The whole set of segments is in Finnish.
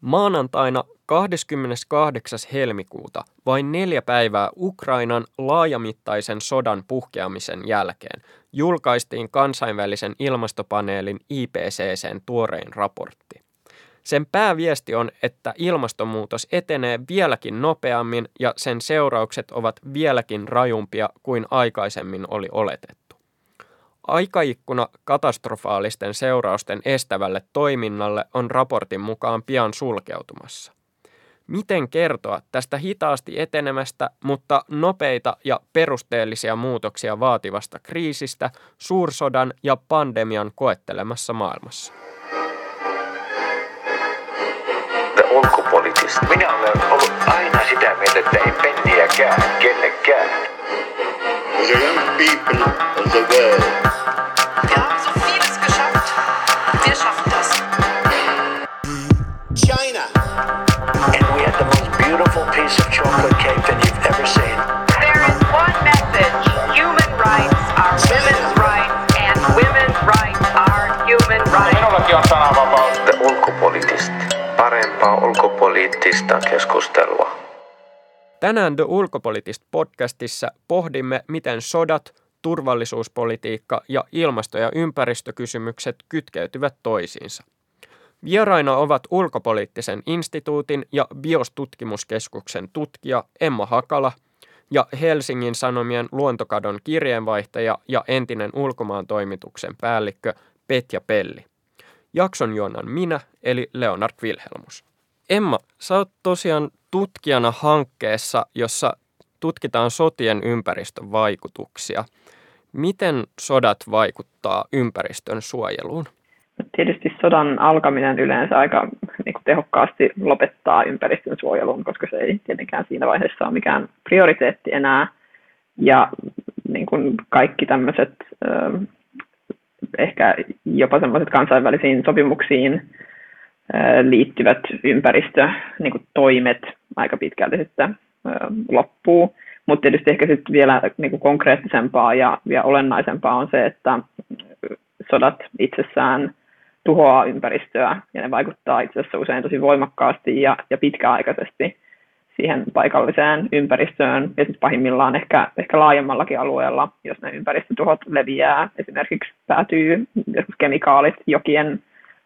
Maanantaina 28. helmikuuta, vain neljä päivää Ukrainan laajamittaisen sodan puhkeamisen jälkeen, julkaistiin kansainvälisen ilmastopaneelin IPCCn tuorein raportti. Sen pääviesti on, että ilmastonmuutos etenee vieläkin nopeammin ja sen seuraukset ovat vieläkin rajumpia kuin aikaisemmin oli oletettu. Aikaikkuna katastrofaalisten seurausten estävälle toiminnalle on raportin mukaan pian sulkeutumassa. Miten kertoa tästä hitaasti etenemästä, mutta nopeita ja perusteellisia muutoksia vaativasta kriisistä suursodan ja pandemian koettelemassa maailmassa? Minä olen ollut aina sitä mieltä, että ei penniäkään kellekään. The young people of the world. Wir haben so vieles geschafft. Wir schaffen das. China. And we had the most beautiful piece of chocolate cake that you've ever seen. There is one message. Human rights are women's rights and women's rights are human rights. Minullakin on sananvapaus. The ulkopoliittista. Parempaa ulkopoliittista keskustelua. Tänään The Ulkopoliittist podcastissa pohdimme, miten sodat, turvallisuuspolitiikka ja ilmasto- ja ympäristökysymykset kytkeytyvät toisiinsa. Vieraina ovat Ulkopoliittisen instituutin ja BIOS-tutkimuskeskuksen tutkija Emma Hakala ja Helsingin Sanomien luontokadon kirjeenvaihtaja ja entinen ulkomaan toimituksen päällikkö Petja Pelli. Jakson juonan minä, eli Leonard Wilhelmus. Emma, sä oot tosiaan tutkijana hankkeessa, jossa tutkitaan sotien ympäristön vaikutuksia. Miten sodat vaikuttaa ympäristön suojeluun? Tietysti sodan alkaminen yleensä aika niin kuin tehokkaasti lopettaa ympäristön suojelun, koska se ei tietenkään siinä vaiheessa ole mikään prioriteetti enää. Ja niin kuin kaikki tämmöiset ehkä jopa semmoiset kansainvälisiin sopimuksiin liittyvät ympäristötoimet niin aika pitkälti sitten loppuu. Mutta tietysti ehkä sitten vielä niin kuin konkreettisempaa ja, ja olennaisempaa on se, että sodat itsessään tuhoaa ympäristöä ja ne vaikuttaa itse asiassa usein tosi voimakkaasti ja, ja pitkäaikaisesti siihen paikalliseen ympäristöön ja sitten pahimmillaan ehkä, ehkä laajemmallakin alueella, jos ne ympäristötuhot leviää, esimerkiksi päätyy kemikaalit jokien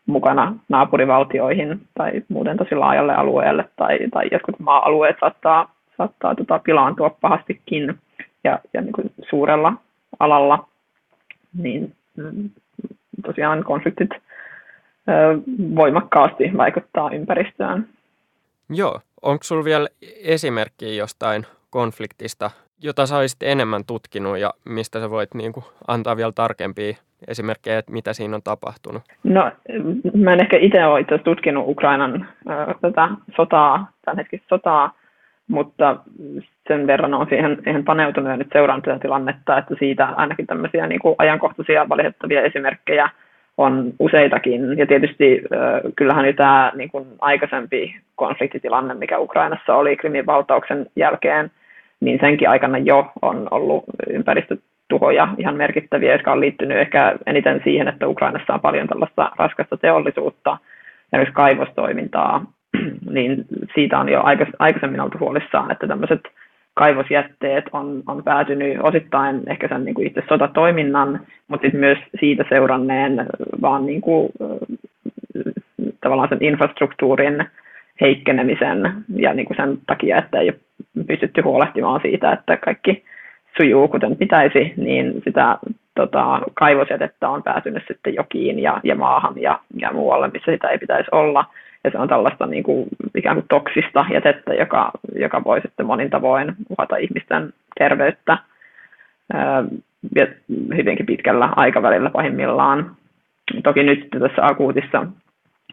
mukana naapurivaltioihin tai muuten tosi laajalle alueelle tai, tai jotkut maa-alueet saattaa, saattaa tota, pilaantua pahastikin ja, ja niin kuin suurella alalla, niin mm, tosiaan konfliktit ö, voimakkaasti vaikuttaa ympäristöön. Joo, onko sinulla vielä esimerkkiä jostain konfliktista, jota sä olisit enemmän tutkinut ja mistä sä voit niin kuin, antaa vielä tarkempia esimerkkejä, että mitä siinä on tapahtunut? No, mä en ehkä itse ole itse tutkinut Ukrainan äh, tätä sotaa, tämän hetkistä sotaa, mutta sen verran on siihen, siihen paneutunut ja nyt seuraan tätä tilannetta, että siitä ainakin tämmöisiä niin kuin ajankohtaisia valitettavia esimerkkejä on useitakin. Ja tietysti äh, kyllähän nyt tämä niin kuin aikaisempi konfliktitilanne, mikä Ukrainassa oli Krimin valtauksen jälkeen, niin senkin aikana jo on ollut ympäristötuhoja ihan merkittäviä, jotka on liittynyt ehkä eniten siihen, että Ukrainassa on paljon tällaista raskasta teollisuutta ja myös kaivostoimintaa, niin siitä on jo aikaisemmin oltu huolissaan, että tämmöiset kaivosjätteet on, on päätynyt osittain ehkä sen niin kuin itse sotatoiminnan, mutta sitten myös siitä seuranneen vaan niin kuin, tavallaan sen infrastruktuurin heikkenemisen ja niin kuin sen takia, että ei ole pystytty huolehtimaan siitä, että kaikki sujuu kuten pitäisi, niin sitä tota, kaivosjätettä on päätynyt sitten jokiin ja, ja maahan ja, ja muualle, missä sitä ei pitäisi olla. Ja se on tällaista niin kuin, ikään kuin toksista jätettä, joka, joka voi sitten monin tavoin uhata ihmisten terveyttä ja hyvinkin pitkällä aikavälillä pahimmillaan. Toki nyt tässä akuutissa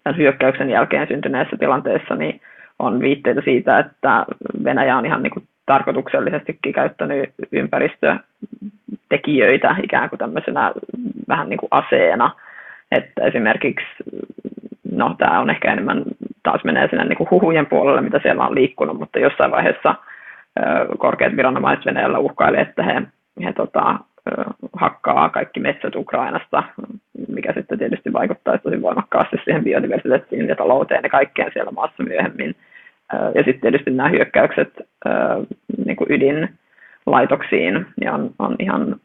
tämän hyökkäyksen jälkeen syntyneessä tilanteessa niin on viitteitä siitä, että Venäjä on ihan niin kuin tarkoituksellisestikin käyttänyt ympäristötekijöitä ikään kuin tämmöisenä vähän niin kuin aseena. Että esimerkiksi, no tämä on ehkä enemmän, taas menee sinne niin kuin huhujen puolelle, mitä siellä on liikkunut, mutta jossain vaiheessa korkeat viranomaiset Venäjällä uhkaili, että he, he tota, hakkaa kaikki metsät Ukrainasta, mikä sitten tietysti vaikuttaa tosi voimakkaasti siihen biodiversiteettiin ja talouteen ja kaikkeen siellä maassa myöhemmin. Ja sitten tietysti nämä hyökkäykset niin kuin ydinlaitoksiin niin on, on ihan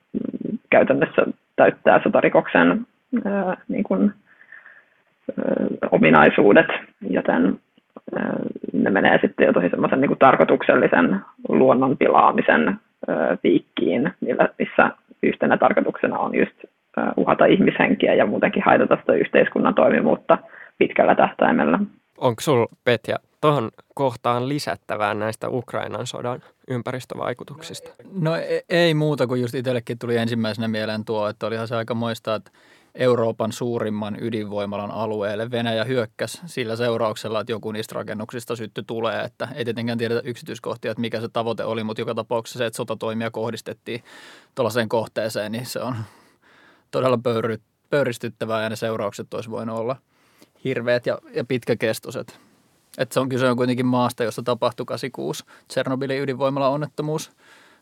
käytännössä täyttää sotarikoksen niin kuin, ominaisuudet, joten ne menee sitten jo tosi semmoisen niin tarkoituksellisen luonnon pilaamisen piikkiin, missä yhtenä tarkoituksena on just uhata ihmishenkiä ja muutenkin haitata sitä yhteiskunnan toimivuutta pitkällä tähtäimellä. Onko sinulla, Petja, tuohon kohtaan lisättävää näistä Ukrainan sodan ympäristövaikutuksista? No ei, ei muuta kuin just itsellekin tuli ensimmäisenä mieleen tuo, että olihan se aika moista, että Euroopan suurimman ydinvoimalan alueelle Venäjä hyökkäsi sillä seurauksella, että joku niistä rakennuksista sytty tulee. Että ei tietenkään tiedetä yksityiskohtia, että mikä se tavoite oli, mutta joka tapauksessa se, että sotatoimia kohdistettiin tuollaiseen kohteeseen, niin se on todella pöyry, pöyristyttävää ja ne seuraukset olisi voinut olla hirveät ja, ja pitkäkestoiset. Että se on kyse on kuitenkin maasta, jossa tapahtui 86 Tsernobylin ydinvoimala onnettomuus,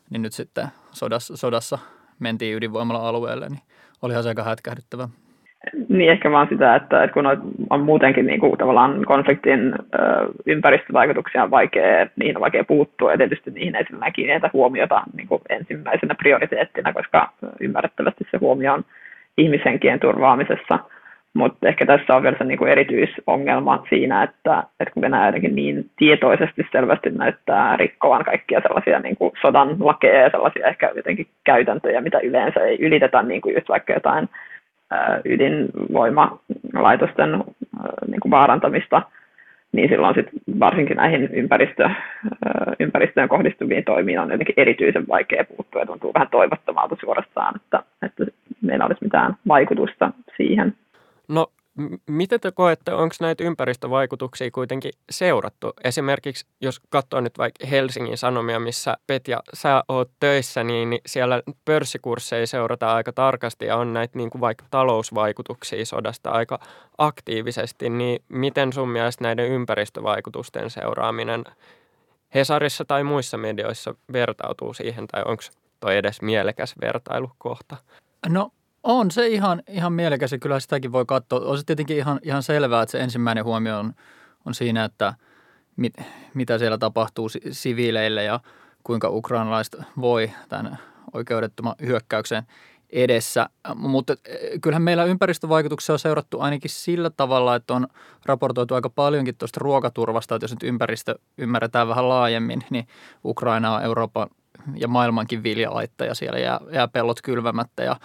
niin nyt sitten sodassa, sodassa mentiin ydinvoimala alueelle, niin olihan se aika hätkähdyttävä. Niin ehkä vaan sitä, että, että kun on muutenkin niin kuin, tavallaan konfliktin ö, ympäristövaikutuksia on vaikea, niihin on vaikea puuttua ja tietysti niihin ei sillä huomiota niin kuin ensimmäisenä prioriteettina, koska ymmärrettävästi se huomio on ihmishenkien turvaamisessa – mutta ehkä tässä on vielä se niin kuin erityisongelma siinä, että, että kun Venäjä jotenkin niin tietoisesti selvästi näyttää rikkovan kaikkia sellaisia niin kuin sodan lakeja ja sellaisia ehkä jotenkin käytäntöjä, mitä yleensä ei ylitetä, niin kuin just vaikka jotain ydinvoimalaitosten niin kuin vaarantamista, niin silloin sit varsinkin näihin ympäristö, ympäristöön kohdistuviin toimiin on jotenkin erityisen vaikea puuttua ja tuntuu vähän toivottomalta suorastaan, että, että meillä olisi mitään vaikutusta siihen. No miten te koette, onko näitä ympäristövaikutuksia kuitenkin seurattu? Esimerkiksi jos katsoo nyt vaikka Helsingin Sanomia, missä Petja, sä oot töissä, niin siellä pörssikursseja seurataan aika tarkasti ja on näitä niin kuin vaikka talousvaikutuksia sodasta aika aktiivisesti, niin miten sun mielestä näiden ympäristövaikutusten seuraaminen Hesarissa tai muissa medioissa vertautuu siihen, tai onko toi edes mielekäs vertailukohta? No on se ihan, ihan mielekäs ja kyllä sitäkin voi katsoa. On se tietenkin ihan, ihan selvää, että se ensimmäinen huomio on, on siinä, että mit, mitä siellä tapahtuu siviileille ja kuinka ukrainalaiset voi tämän oikeudettoman hyökkäyksen edessä. Mutta eh, kyllähän meillä ympäristövaikutuksia on seurattu ainakin sillä tavalla, että on raportoitu aika paljonkin tuosta ruokaturvasta, että jos nyt ympäristö ymmärretään vähän laajemmin, niin Ukraina on Euroopan ja maailmankin viljalaittaja. Siellä jää, jää pellot kylvämättä ja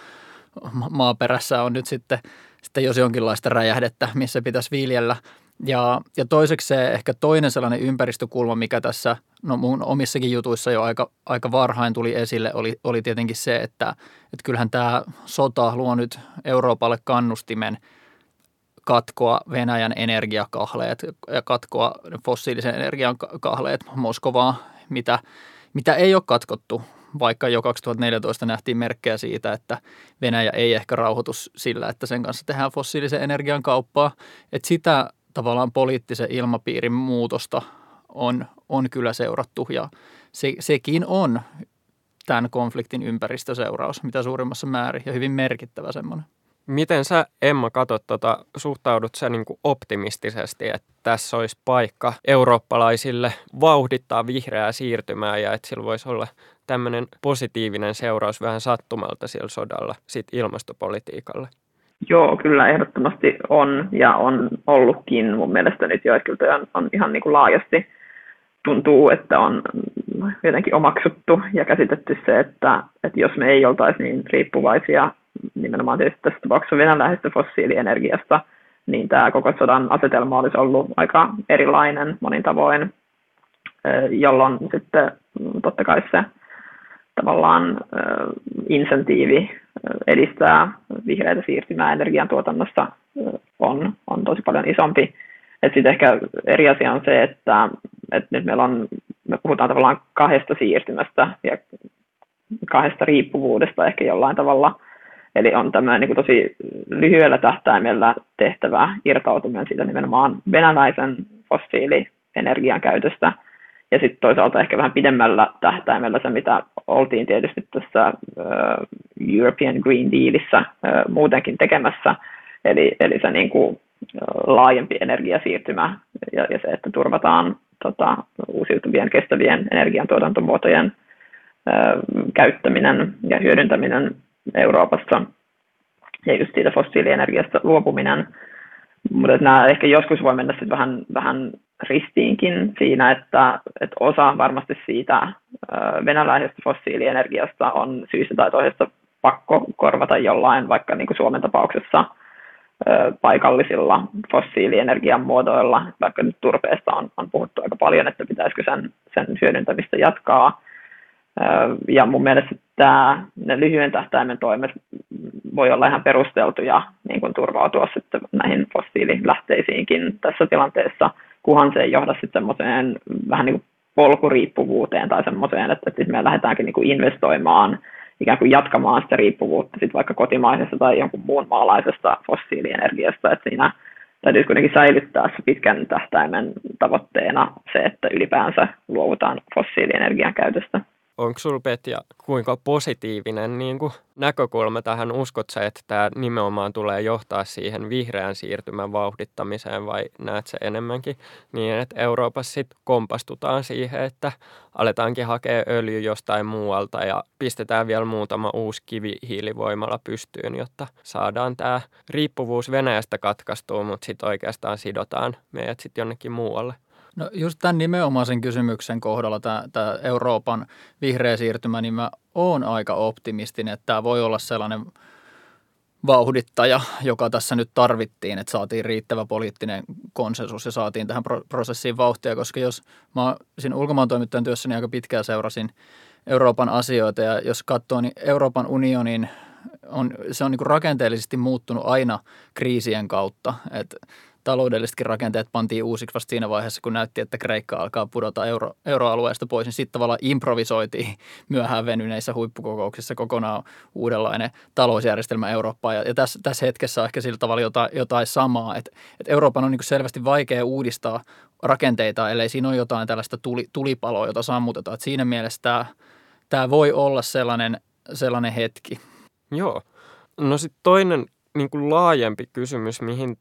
maaperässä on nyt sitten, sitten jos jonkinlaista räjähdettä, missä pitäisi viljellä. Ja, ja toiseksi se ehkä toinen sellainen ympäristökulma, mikä tässä no mun omissakin jutuissa jo aika, aika varhain tuli esille, oli, oli tietenkin se, että, että kyllähän tämä sota luo nyt Euroopalle kannustimen katkoa Venäjän energiakahleet ja katkoa fossiilisen energian kahleet Moskovaa, mitä, mitä ei ole katkottu vaikka jo 2014 nähtiin merkkejä siitä, että Venäjä ei ehkä rauhoitu sillä, että sen kanssa tehdään fossiilisen energian kauppaa. Että sitä tavallaan poliittisen ilmapiirin muutosta on, on kyllä seurattu ja se, sekin on tämän konfliktin ympäristöseuraus, mitä suurimmassa määrin ja hyvin merkittävä semmoinen. Miten sä, Emma, katsot, tota, suhtaudut sä niin optimistisesti, että tässä olisi paikka eurooppalaisille vauhdittaa vihreää siirtymää ja että sillä voisi olla tämmöinen positiivinen seuraus vähän sattumalta siellä sodalla sit ilmastopolitiikalle? Joo, kyllä ehdottomasti on ja on ollutkin mun mielestä nyt jo, kyllä on, on ihan niin kuin laajasti tuntuu, että on jotenkin omaksuttu ja käsitetty se, että, että jos me ei oltaisi niin riippuvaisia nimenomaan tietysti tässä tapauksessa venäläisestä fossiilienergiasta, niin tämä koko sodan asetelma olisi ollut aika erilainen monin tavoin, jolloin sitten totta kai se tavallaan insentiivi edistää vihreitä siirtymää energiantuotannossa on, on tosi paljon isompi. Sitten ehkä eri asia on se, että, että nyt meillä on, me puhutaan tavallaan kahdesta siirtymästä ja kahdesta riippuvuudesta ehkä jollain tavalla. Eli on tämmöinen niin tosi lyhyellä tähtäimellä tehtävä irtautuminen siitä nimenomaan venäläisen fossiilienergian käytöstä – ja sitten toisaalta ehkä vähän pidemmällä tähtäimellä se, mitä oltiin tietysti tässä European Green Dealissa muutenkin tekemässä, eli, eli se niin kuin laajempi energiasiirtymä ja, ja se, että turvataan tota, uusiutuvien kestävien energiantuotantomuotojen käyttäminen ja hyödyntäminen Euroopassa ja just siitä fossiilienergiasta luopuminen. Mutta nämä ehkä joskus voi mennä sitten vähän, vähän ristiinkin siinä, että, että osa varmasti siitä venäläisestä fossiilienergiasta on syystä tai toisesta pakko korvata jollain, vaikka niin kuin Suomen tapauksessa paikallisilla fossiilienergian muodoilla, vaikka nyt turpeesta on, on puhuttu aika paljon, että pitäisikö sen, sen hyödyntämistä jatkaa. Ja mun mielestä tämä, ne lyhyen tähtäimen toimet voi olla ihan perusteltuja niin kuin turvautua sitten näihin fossiililähteisiinkin tässä tilanteessa, kunhan se ei johda sitten semmoiseen vähän niin kuin polkuriippuvuuteen tai semmoiseen, että, että me lähdetäänkin niin kuin investoimaan, ikään kuin jatkamaan sitä riippuvuutta sitten vaikka kotimaisesta tai jonkun muun maalaisesta fossiilienergiasta, että siinä täytyy kuitenkin säilyttää se pitkän tähtäimen tavoitteena se, että ylipäänsä luovutaan fossiilienergian käytöstä onko sinulla Petja kuinka positiivinen niin kuin näkökulma tähän? Uskot sä, että tämä nimenomaan tulee johtaa siihen vihreän siirtymän vauhdittamiseen vai näet se enemmänkin niin, että Euroopassa sitten kompastutaan siihen, että aletaankin hakea öljy jostain muualta ja pistetään vielä muutama uusi kivihiilivoimala pystyyn, jotta saadaan tämä riippuvuus Venäjästä katkaistua, mutta sitten oikeastaan sidotaan meidät sitten jonnekin muualle. No just tämän nimenomaisen kysymyksen kohdalla, tämä, tämä Euroopan vihreä siirtymä, niin mä oon aika optimistinen, että tämä voi olla sellainen vauhdittaja, joka tässä nyt tarvittiin, että saatiin riittävä poliittinen konsensus ja saatiin tähän prosessiin vauhtia, koska jos mä siinä ulkomaan toimittajan työssäni niin aika pitkään seurasin Euroopan asioita ja jos katsoo, niin Euroopan unionin on, se on niin rakenteellisesti muuttunut aina kriisien kautta, että taloudellisetkin rakenteet pantiin uusiksi vasta siinä vaiheessa, kun näytti, että Kreikka alkaa pudota euro, euroalueesta pois, niin sitten tavallaan improvisoitiin myöhään venyneissä huippukokouksissa kokonaan uudenlainen talousjärjestelmä Eurooppaan. Ja, ja tässä, tässä hetkessä on ehkä sillä tavalla jotain, jotain samaa, että, että Euroopan on niin selvästi vaikea uudistaa rakenteita, ellei siinä ole jotain tällaista tuli, tulipaloa, jota sammutetaan. Että siinä mielessä tämä, tämä voi olla sellainen, sellainen hetki. Joo. No sitten toinen niin kuin laajempi kysymys, mihin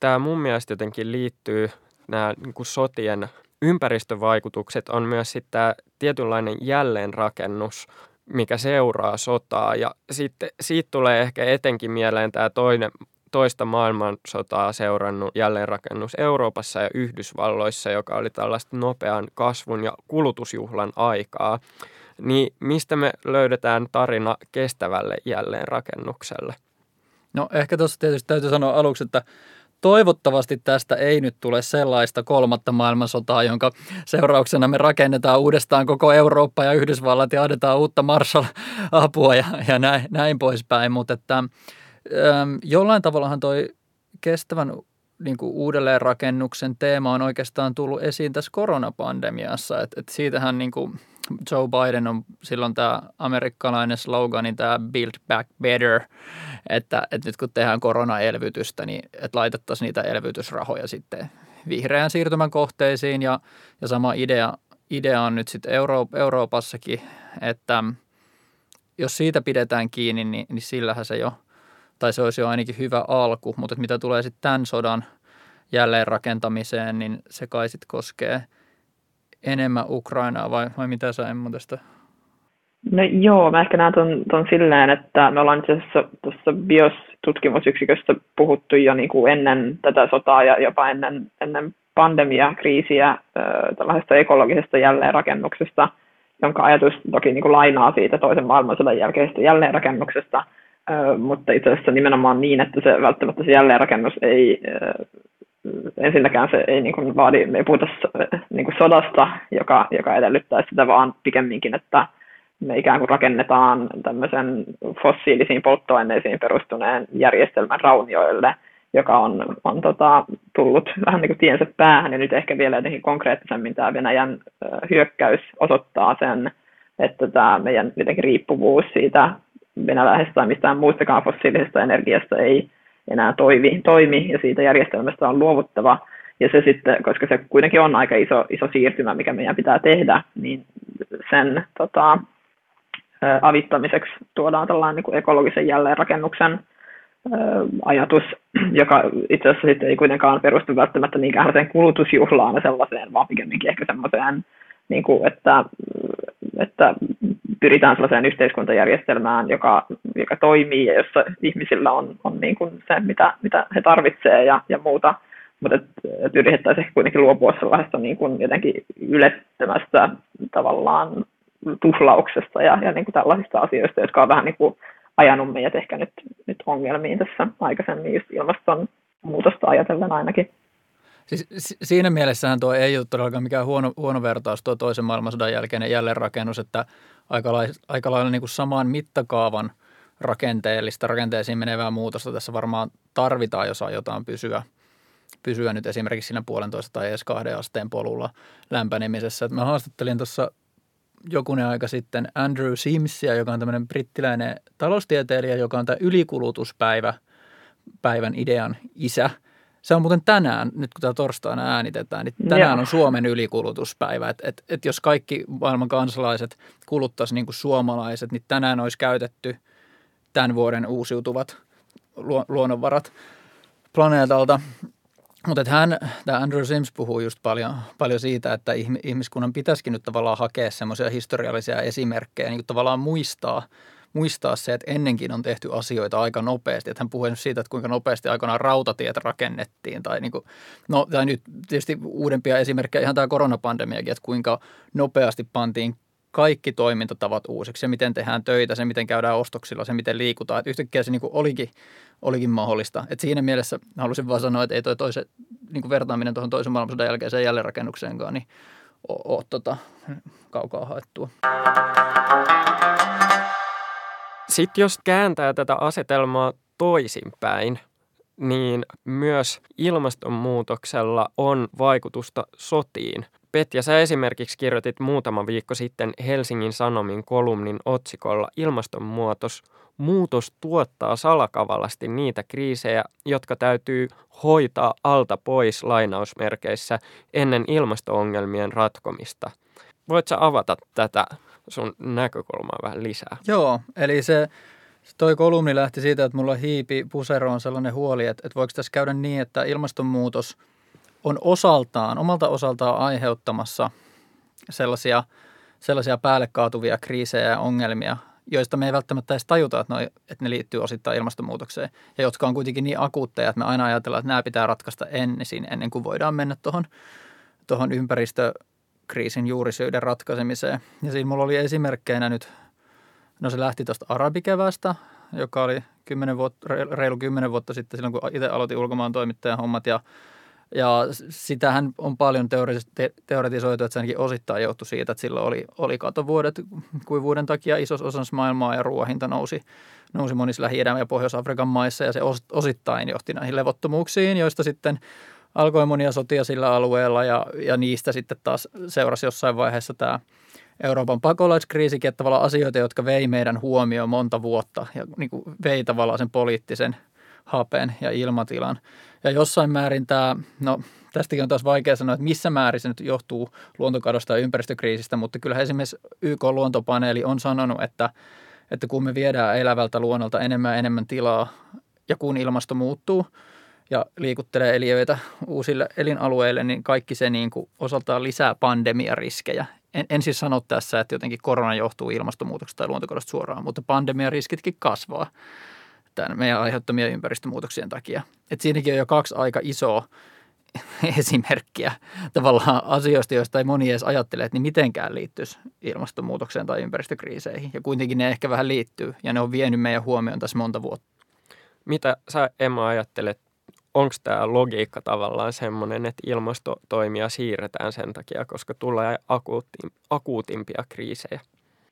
tämä mun mielestä jotenkin liittyy, nämä niin kuin sotien ympäristövaikutukset on myös sitten tietynlainen jälleenrakennus, mikä seuraa sotaa. Ja sitten siitä tulee ehkä etenkin mieleen tämä toinen, toista maailmansotaa seurannut jälleenrakennus Euroopassa ja Yhdysvalloissa, joka oli tällaista nopean kasvun ja kulutusjuhlan aikaa. Niin mistä me löydetään tarina kestävälle jälleenrakennukselle? No ehkä tuossa tietysti täytyy sanoa aluksi, että Toivottavasti tästä ei nyt tule sellaista kolmatta maailmansotaa, jonka seurauksena me rakennetaan uudestaan koko Eurooppa ja Yhdysvallat ja annetaan uutta Marshall-apua ja, ja näin, näin poispäin. Mutta että, jollain tavallahan toi kestävän niin kuin uudelleenrakennuksen teema on oikeastaan tullut esiin tässä koronapandemiassa. Et, et siitähän niin kuin Joe Biden on silloin tämä amerikkalainen slogani, tämä Build Back Better, että, että nyt kun tehdään koronaelvytystä, niin että laitettaisiin niitä elvytysrahoja sitten vihreän siirtymän kohteisiin ja, ja sama idea, idea on nyt sitten Euro, Euroopassakin, että jos siitä pidetään kiinni, niin, niin sillähän se jo, tai se olisi jo ainakin hyvä alku, mutta mitä tulee sitten tämän sodan jälleenrakentamiseen, niin se kai sitten koskee – enemmän Ukrainaa vai, vai mitä sä Emma tästä? No joo, mä ehkä näen ton, ton silleen, että me ollaan itse asiassa tuossa BIOS-tutkimusyksikössä puhuttu jo niin kuin ennen tätä sotaa ja jopa ennen, ennen pandemiakriisiä tällaisesta ekologisesta jälleenrakennuksesta, jonka ajatus toki niin kuin lainaa siitä toisen maailmansodan jälkeisestä jälleenrakennuksesta, mutta itse asiassa nimenomaan niin, että se välttämättä se jälleenrakennus ei ensinnäkään se ei niin kuin vaadi, me ei puhuta niin kuin sodasta, joka, joka edellyttää sitä, vaan pikemminkin, että me ikään kuin rakennetaan tämmöisen fossiilisiin polttoaineisiin perustuneen järjestelmän raunioille, joka on, on tota, tullut vähän niin kuin tiensä päähän, ja nyt ehkä vielä jotenkin konkreettisemmin tämä Venäjän hyökkäys osoittaa sen, että tämä meidän jotenkin riippuvuus siitä venäläisestä tai mistään muustakaan fossiilisesta energiasta ei enää toimi, toimi ja siitä järjestelmästä on luovuttava. Ja se sitten, koska se kuitenkin on aika iso, iso siirtymä, mikä meidän pitää tehdä, niin sen tota, avittamiseksi tuodaan tällainen niin kuin ekologisen jälleenrakennuksen ajatus, joka itse asiassa sitten ei kuitenkaan perustu välttämättä niinkään sen kulutusjuhlaan sellaiseen, vaan pikemminkin ehkä semmoiseen, niin kuin, että, että pyritään sellaiseen yhteiskuntajärjestelmään, joka, joka toimii ja jossa ihmisillä on, on niin kuin se, mitä, mitä he tarvitsevat ja, ja muuta mutta et, et yritettäisiin ehkä kuitenkin luopua sellaisesta niin kuin jotenkin ylettömästä tavallaan tuhlauksesta ja, ja niin kuin tällaisista asioista, jotka on vähän niin kuin ajanut meidät ehkä nyt, nyt ongelmiin tässä aikaisemmin just ilmastonmuutosta ajatellen ainakin. Siis siinä mielessähän tuo ei ole todellakaan mikään huono, huono vertaus tuo toisen maailmansodan jälkeinen jälleenrakennus, että aika lailla, aika lailla niin kuin samaan mittakaavan rakenteellista rakenteisiin menevää muutosta tässä varmaan tarvitaan, jos aiotaan pysyä – pysyä nyt esimerkiksi siinä puolentoista tai edes kahden asteen polulla lämpenemisessä. Mä haastattelin tuossa jokunen aika sitten Andrew Simsia, joka on tämmöinen brittiläinen taloustieteilijä, joka on tämä ylikulutuspäivä päivän idean isä. Se on muuten tänään, nyt kun tämä torstaina äänitetään, niin tänään on Suomen ylikulutuspäivä. Että et, et jos kaikki maailman kansalaiset kuluttaisi niin kuin suomalaiset, niin tänään olisi käytetty tämän vuoden uusiutuvat luonnonvarat planeetalta. Mutta hän, tämä Andrew Sims puhuu just paljon, paljon siitä, että ihmiskunnan pitäisikin nyt tavallaan hakea semmoisia historiallisia esimerkkejä, niin tavallaan muistaa, muistaa se, että ennenkin on tehty asioita aika nopeasti. Että hän puhuu siitä, että kuinka nopeasti aikanaan rautatiet rakennettiin. Tai, niin kuin, no, tai nyt tietysti uudempia esimerkkejä, ihan tämä koronapandemiakin, että kuinka nopeasti pantiin kaikki toimintatavat uusiksi. Se, miten tehdään töitä, se, miten käydään ostoksilla, se, miten liikutaan. Että yhtäkkiä se niin olikin, olikin mahdollista. Et siinä mielessä halusin vaan sanoa, että ei toi toise, niin vertaaminen tuohon toisen maailmansodan jälkeiseen jälleenrakennukseenkaan niin ole tota, kaukaa haettua. Sitten jos kääntää tätä asetelmaa toisinpäin, niin myös ilmastonmuutoksella on vaikutusta sotiin. Petja, sä esimerkiksi kirjoitit muutama viikko sitten Helsingin Sanomin kolumnin otsikolla Ilmastonmuutos muutos tuottaa salakavalasti niitä kriisejä, jotka täytyy hoitaa alta pois lainausmerkeissä ennen ilmastoongelmien ratkomista. Voitko avata tätä sun näkökulmaa vähän lisää? Joo, eli se Toi kolumni lähti siitä, että mulla hiipi puseroon sellainen huoli, että, että voiko tässä käydä niin, että ilmastonmuutos on osaltaan, omalta osaltaan aiheuttamassa sellaisia, sellaisia päälle kaatuvia kriisejä ja ongelmia, joista me ei välttämättä edes tajuta, että ne, että ne liittyy osittain ilmastonmuutokseen ja jotka on kuitenkin niin akuutteja, että me aina ajatellaan, että nämä pitää ratkaista ensin, ennen kuin voidaan mennä tuohon, tuohon ympäristökriisin juurisyiden ratkaisemiseen. Ja siinä mulla oli esimerkkeinä nyt, no se lähti tuosta arabikevästä, joka oli 10 vuotta, reilu kymmenen vuotta sitten silloin, kun itse aloitin ulkomaan toimittajan hommat ja ja sitähän on paljon teoretisoitu, että se ainakin osittain johtui siitä, että silloin oli, oli katovuodet kuivuuden takia isossa osassa maailmaa ja ruoahinta nousi, nousi monissa lähi ja Pohjois-Afrikan maissa ja se osittain johti näihin levottomuuksiin, joista sitten alkoi monia sotia sillä alueella ja, ja niistä sitten taas seurasi jossain vaiheessa tämä Euroopan pakolaiskriisikin, että tavallaan asioita, jotka vei meidän huomioon monta vuotta ja niin kuin vei tavallaan sen poliittisen hapen ja ilmatilan. Ja jossain määrin tämä, no tästäkin on taas vaikea sanoa, että missä määrin se nyt johtuu luontokadosta ja ympäristökriisistä, mutta kyllä esimerkiksi YK-luontopaneeli on sanonut, että, että kun me viedään elävältä luonnolta enemmän ja enemmän tilaa ja kun ilmasto muuttuu ja liikuttelee eliöitä uusille elinalueille, niin kaikki se niin kuin osaltaan lisää pandemiariskejä. En, en siis sano tässä, että jotenkin korona johtuu ilmastonmuutoksesta tai luontokadosta suoraan, mutta pandemiariskitkin kasvaa tämän meidän aiheuttamia ympäristömuutoksien takia. Et siinäkin on jo kaksi aika isoa esimerkkiä tavallaan asioista, joista ei moni edes ajattele, että niin mitenkään liittyisi ilmastonmuutokseen tai ympäristökriiseihin. Ja kuitenkin ne ehkä vähän liittyy ja ne on vienyt meidän huomioon tässä monta vuotta. Mitä sä Emma ajattelet, onko tämä logiikka tavallaan semmoinen, että ilmastotoimia siirretään sen takia, koska tulee akuutimpia kriisejä?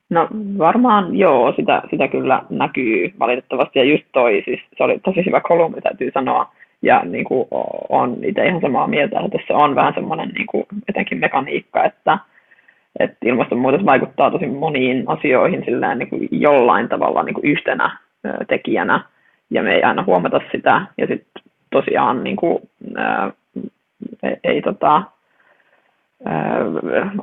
No varmaan joo, sitä, sitä kyllä näkyy valitettavasti. Ja just toi, siis se oli tosi hyvä kolumni täytyy sanoa. Ja niin kuin on itse ihan samaa mieltä, että tässä on vähän semmoinen niin kuin etenkin mekaniikka, että, että ilmastonmuutos vaikuttaa tosi moniin asioihin sillään niin kuin jollain tavalla niin kuin yhtenä tekijänä. Ja me ei aina huomata sitä. Ja sitten tosiaan niin kuin, ää, ei, ei tota, ää,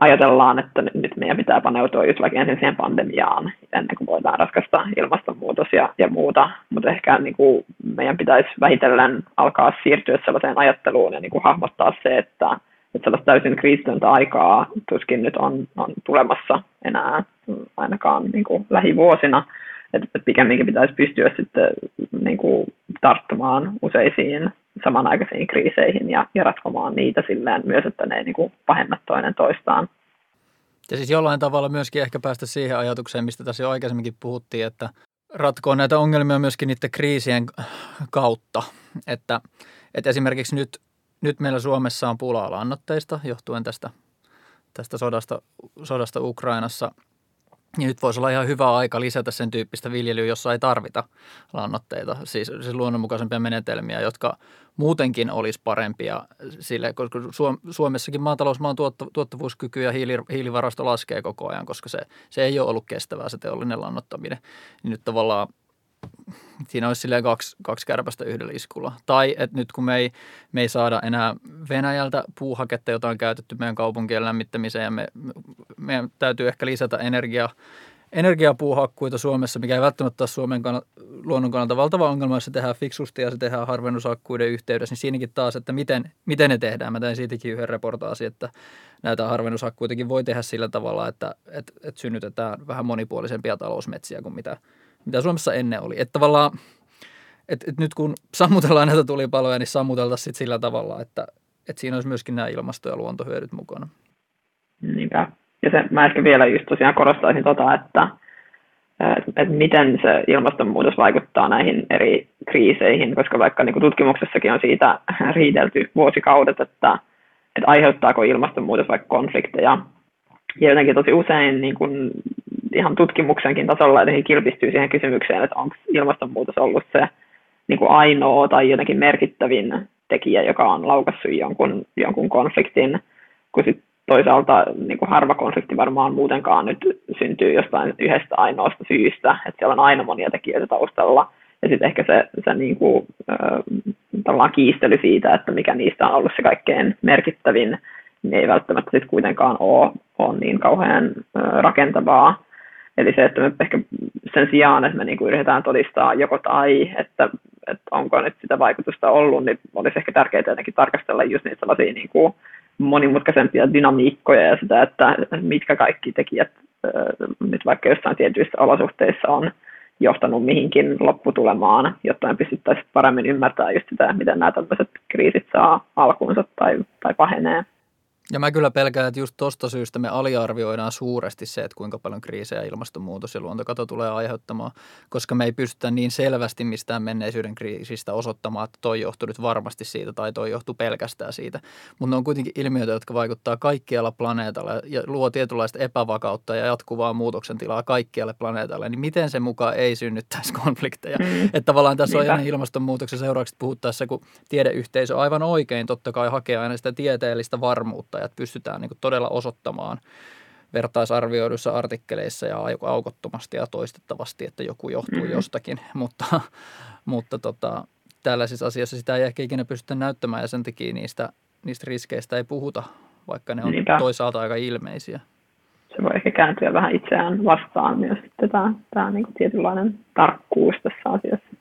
ajatellaan, että nyt meidän pitää paneutua just vaikka ensin siihen pandemiaan ennen kuin voidaan ratkaista ilmastonmuutos ja, ja muuta, mutta ehkä niin kuin meidän pitäisi vähitellen alkaa siirtyä sellaiseen ajatteluun ja niin kuin hahmottaa se, että, että sellaista täysin kriisitöntä aikaa tuskin nyt on, on tulemassa enää ainakaan niin kuin lähivuosina, että, pikemminkin pitäisi pystyä sitten niin kuin tarttumaan useisiin samanaikaisiin kriiseihin ja, ja ratkomaan niitä silleen myös, että ne ei niin kuin pahenna toinen toistaan. Ja siis jollain tavalla myöskin ehkä päästä siihen ajatukseen, mistä tässä jo aikaisemminkin puhuttiin, että ratkoa näitä ongelmia myöskin niiden kriisien kautta. Että, että esimerkiksi nyt, nyt meillä Suomessa on pulaa lannoitteista johtuen tästä, tästä sodasta, sodasta Ukrainassa – niin nyt voisi olla ihan hyvä aika lisätä sen tyyppistä viljelyä, jossa ei tarvita lannoitteita, siis, siis luonnonmukaisempia menetelmiä, jotka muutenkin olisi parempia sille, koska Suomessakin maatalousmaan tuottavuuskyky ja hiilivarasto laskee koko ajan, koska se, se ei ole ollut kestävää se teollinen lannottaminen. Niin nyt tavallaan siinä olisi silleen kaksi, kaksi kärpästä yhdellä iskulla. Tai että nyt kun me ei, me ei saada enää Venäjältä puuhaketta, jota on käytetty meidän kaupunkien lämmittämiseen ja me, meidän täytyy ehkä lisätä energiaa, energiapuuhakkuita Suomessa, mikä ei välttämättä ole Suomen kannalta, luonnon kannalta valtava ongelma, jos se tehdään fiksusti ja se tehdään harvennushakkuiden yhteydessä, niin siinäkin taas, että miten, miten ne tehdään. Mä tein siitäkin yhden reportaasin, että näitä harvennushakkuitakin voi tehdä sillä tavalla, että, että, että synnytetään vähän monipuolisempia talousmetsiä kuin mitä – mitä Suomessa ennen oli. Että tavallaan, että, että nyt kun sammutellaan näitä tulipaloja, niin sammuteltaisiin sillä tavalla, että, että siinä olisi myöskin nämä ilmasto- ja luontohyödyt mukana. Niinpä. Ja se, mä ehkä vielä just tosiaan korostaisin tota, että, että miten se ilmastonmuutos vaikuttaa näihin eri kriiseihin, koska vaikka niin tutkimuksessakin on siitä riidelty vuosikaudet, että, että aiheuttaako ilmastonmuutos vaikka konflikteja. Ja jotenkin tosi usein niin kuin ihan tutkimuksenkin tasolla jotenkin kilpistyy siihen kysymykseen, että onko ilmastonmuutos ollut se niin kuin ainoa tai jotenkin merkittävin tekijä, joka on laukassut jonkun, jonkun konfliktin, kun sit toisaalta niin kuin harva konflikti varmaan muutenkaan nyt syntyy jostain yhdestä ainoasta syystä, että siellä on aina monia tekijöitä taustalla. Ja sitten ehkä se, se niin kuin, äh, kiistely siitä, että mikä niistä on ollut se kaikkein merkittävin, niin ei välttämättä sitten kuitenkaan ole, ole niin kauhean äh, rakentavaa. Eli se, että me ehkä sen sijaan, että me niin kuin yritetään todistaa joko tai, että, että onko nyt sitä vaikutusta ollut, niin olisi ehkä tärkeää jotenkin tarkastella just niitä sellaisia niin kuin monimutkaisempia dynamiikkoja ja sitä, että mitkä kaikki tekijät nyt vaikka jossain tietyissä olosuhteissa on johtanut mihinkin lopputulemaan, jotta me pystyttäisiin paremmin ymmärtämään just sitä, miten nämä tämmöiset kriisit saa alkuunsa tai, tai pahenee. Ja mä kyllä pelkään, että just tuosta syystä me aliarvioidaan suuresti se, että kuinka paljon kriisejä ilmastonmuutos ja luontokato tulee aiheuttamaan, koska me ei pystytä niin selvästi mistään menneisyyden kriisistä osoittamaan, että toi johtuu nyt varmasti siitä tai toi johtuu pelkästään siitä. Mutta ne on kuitenkin ilmiöitä, jotka vaikuttaa kaikkialla planeetalla ja luo tietynlaista epävakautta ja jatkuvaa muutoksen tilaa kaikkialle planeetalle, niin miten se mukaan ei synnyttäisi konflikteja? Mm. Että tavallaan tässä Niinpä. on ilmastonmuutoksen seuraukset puhuttaessa, kun tiedeyhteisö aivan oikein totta kai hakee aina sitä tieteellistä varmuutta että pystytään niin todella osoittamaan vertaisarvioiduissa artikkeleissa ja aukottomasti ja toistettavasti, että joku johtuu mm-hmm. jostakin, mutta, mutta tota, tällaisissa asioissa sitä ei ehkä ikinä pystytä näyttämään ja sen takia niistä, niistä riskeistä ei puhuta, vaikka ne on Niinpä. toisaalta aika ilmeisiä. Se voi ehkä kääntyä vähän itseään vastaan myös tämä, tämä niin kuin tietynlainen tarkkuus tässä asiassa.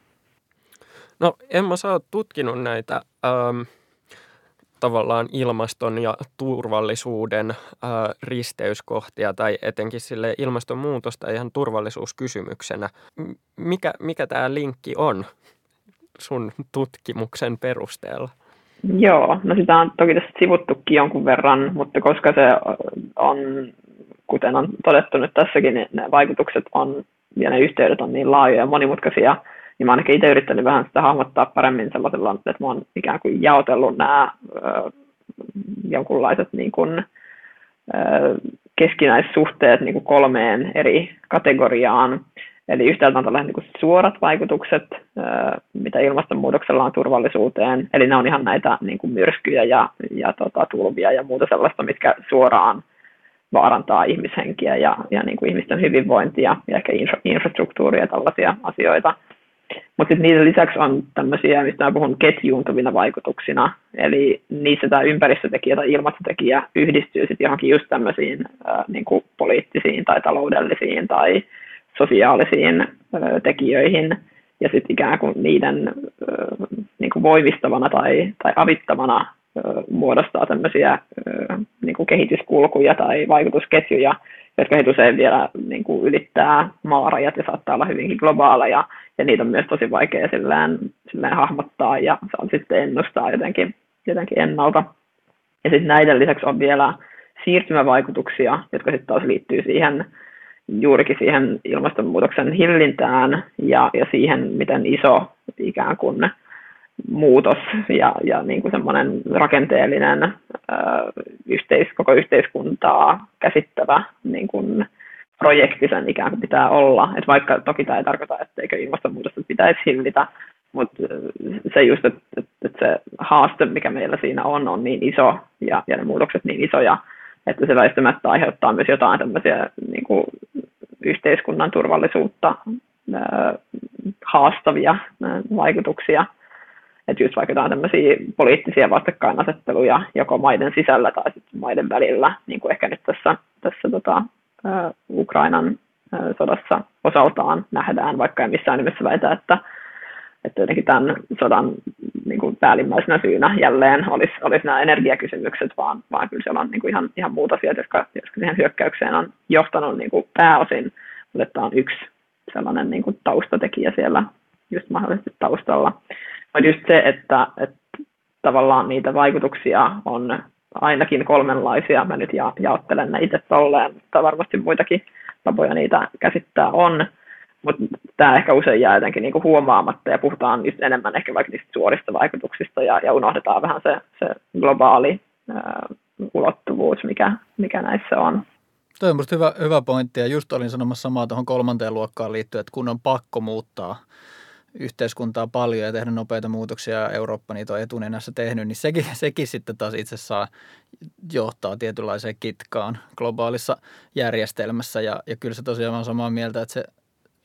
No Emma, sä oot tutkinut näitä ähm, tavallaan ilmaston ja turvallisuuden ää, risteyskohtia tai etenkin sille ilmastonmuutosta ihan turvallisuuskysymyksenä. Mikä, mikä tämä linkki on sun tutkimuksen perusteella? Joo, no sitä on toki tässä sivuttukin jonkun verran, mutta koska se on, kuten on todettu nyt tässäkin, niin ne vaikutukset on ja ne yhteydet on niin laajoja ja monimutkaisia, niin mä ehkä itse yrittänyt vähän sitä hahmottaa paremmin sellaisella, että mä oon ikään kuin jaotellut nämä ö, jonkunlaiset niin kuin, ö, keskinäissuhteet niin kuin kolmeen eri kategoriaan. Eli yhtäältä on tällaiset niin suorat vaikutukset, mitä ilmastonmuutoksella on turvallisuuteen. Eli ne on ihan näitä niin kuin myrskyjä ja, ja tota, tulvia ja muuta sellaista, mitkä suoraan vaarantaa ihmishenkiä ja, ja niin kuin ihmisten hyvinvointia ja ehkä infra, infrastruktuuria ja tällaisia asioita. Mutta niiden lisäksi on tämmöisiä, mistä mä puhun ketjuuntuvina vaikutuksina, eli niissä tämä ympäristötekijä tai ilmastotekijä yhdistyy sitten johonkin just tämmöisiin ää, niin kuin poliittisiin tai taloudellisiin tai sosiaalisiin ää, tekijöihin, ja sitten ikään kuin niiden ää, niin kuin voimistavana tai, tai avittavana ää, muodostaa tämmöisiä ää, niin kuin kehityskulkuja tai vaikutusketjuja, jotka usein vielä niin kuin ylittää maarajat ja saattaa olla hyvinkin globaaleja, ja niitä on myös tosi vaikea silleen, silleen hahmottaa ja saa sitten ennustaa jotenkin, jotenkin ennalta. Ja sitten näiden lisäksi on vielä siirtymävaikutuksia, jotka sitten taas liittyy siihen juurikin siihen ilmastonmuutoksen hillintään ja, ja siihen, miten iso ikään kuin muutos ja, ja niin kuin semmoinen rakenteellinen ö, yhteis, koko yhteiskuntaa käsittävä niin kuin projekti sen ikään kuin pitää olla. Et vaikka toki tämä ei tarkoita, etteikö ilmastonmuutosta pitäisi hillitä, mutta se just, että, että se haaste, mikä meillä siinä on, on niin iso ja, ja ne muutokset niin isoja, että se väistämättä aiheuttaa myös jotain tämmöisiä niin kuin yhteiskunnan turvallisuutta ää, haastavia ää, vaikutuksia – että just vaikka jotain tämmöisiä poliittisia vastakkainasetteluja joko maiden sisällä tai sitten maiden välillä, niin kuin ehkä nyt tässä, tässä tota, Ukrainan sodassa osaltaan nähdään, vaikka ei missään nimessä väitä, että, että jotenkin tämän sodan niin kuin päällimmäisenä syynä jälleen olisi, olisi nämä energiakysymykset, vaan, vaan kyllä siellä on niin kuin ihan, ihan muut asiat, jotka, jotka siihen hyökkäykseen on johtanut niin kuin pääosin, mutta tämä on yksi sellainen niin kuin taustatekijä siellä just mahdollisesti taustalla. Mutta just se, että, että tavallaan niitä vaikutuksia on ainakin kolmenlaisia. Mä nyt ja, jaottelen ne itse tolleen, mutta varmasti muitakin tapoja niitä käsittää on. Mutta tämä ehkä usein jää jotenkin niinku huomaamatta ja puhutaan just enemmän ehkä vaikka niistä suorista vaikutuksista ja, ja unohdetaan vähän se, se globaali ää, ulottuvuus, mikä, mikä näissä on. Tuo on hyvä, hyvä pointti ja just olin sanomassa samaa tuohon kolmanteen luokkaan liittyen, että kun on pakko muuttaa – yhteiskuntaa paljon ja tehdä nopeita muutoksia ja Eurooppa niitä on etunenässä tehnyt, niin sekin, sekin sitten taas itse saa johtaa tietynlaiseen kitkaan globaalissa järjestelmässä. Ja, ja kyllä se tosiaan on samaa mieltä, että se,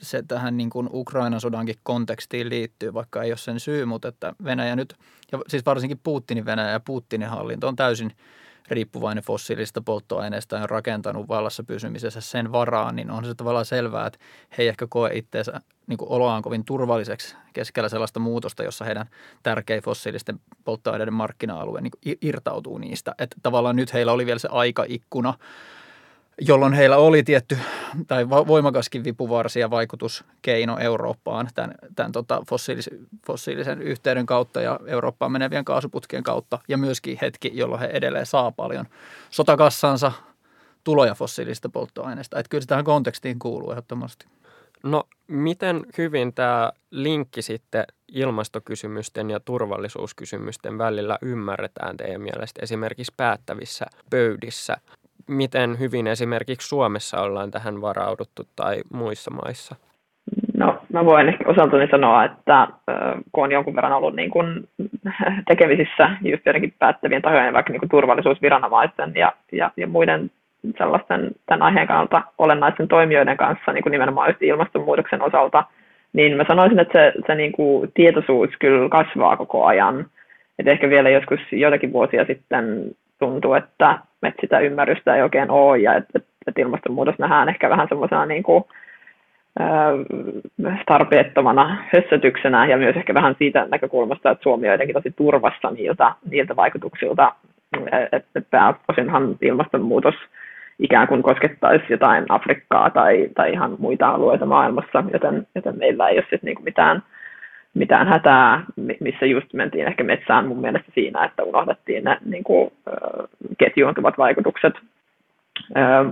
se tähän niin kuin Ukrainan sodankin kontekstiin liittyy, vaikka ei ole sen syy, mutta että Venäjä nyt, ja siis varsinkin Putinin Venäjä ja Putinin hallinto on täysin – riippuvainen fossiilisista polttoaineista ja on rakentanut vallassa pysymisessä sen varaan, niin on se tavallaan selvää, että he ei ehkä koe itseensä niin kuin oloaan kovin turvalliseksi keskellä sellaista muutosta, jossa heidän tärkein fossiilisten polttoaineiden markkina-alue niin irtautuu niistä. Että tavallaan nyt heillä oli vielä se aikaikkuna jolloin heillä oli tietty tai voimakaskin vipuvarsi ja vaikutuskeino Eurooppaan tämän, tämän tota fossiilisen, fossiilisen yhteyden kautta ja Eurooppaan menevien kaasuputkien kautta ja myöskin hetki, jolloin he edelleen saa paljon sotakassansa tuloja fossiilisista polttoaineista. Että kyllä se tähän kontekstiin kuuluu ehdottomasti. No miten hyvin tämä linkki sitten ilmastokysymysten ja turvallisuuskysymysten välillä ymmärretään teidän mielestä esimerkiksi päättävissä pöydissä? Miten hyvin esimerkiksi Suomessa ollaan tähän varauduttu tai muissa maissa? No, mä voin ehkä osaltani sanoa, että kun on jonkun verran ollut niin kuin tekemisissä just jotenkin päättävien tahojen, vaikka niin kuin turvallisuusviranomaisten ja, ja, ja muiden sellaisten tämän aiheen kannalta olennaisten toimijoiden kanssa, niin kuin nimenomaan just ilmastonmuutoksen osalta, niin mä sanoisin, että se, se niin kuin tietoisuus kyllä kasvaa koko ajan. Et ehkä vielä joskus joitakin vuosia sitten tuntuu, että, että sitä ymmärrystä ei oikein ole ja että, että ilmastonmuutos nähdään ehkä vähän semmoisena niin kuin, tarpeettomana hössötyksenä ja myös ehkä vähän siitä näkökulmasta, että Suomi on jotenkin tosi turvassa niiltä, niiltä vaikutuksilta, että pääosinhan ilmastonmuutos ikään kuin koskettaisi jotain Afrikkaa tai, tai ihan muita alueita maailmassa, joten, joten meillä ei ole sitten niin mitään – mitään hätää, missä just mentiin ehkä metsään mun mielestä siinä, että unohdettiin ne niin kuin, ketjuuntuvat vaikutukset.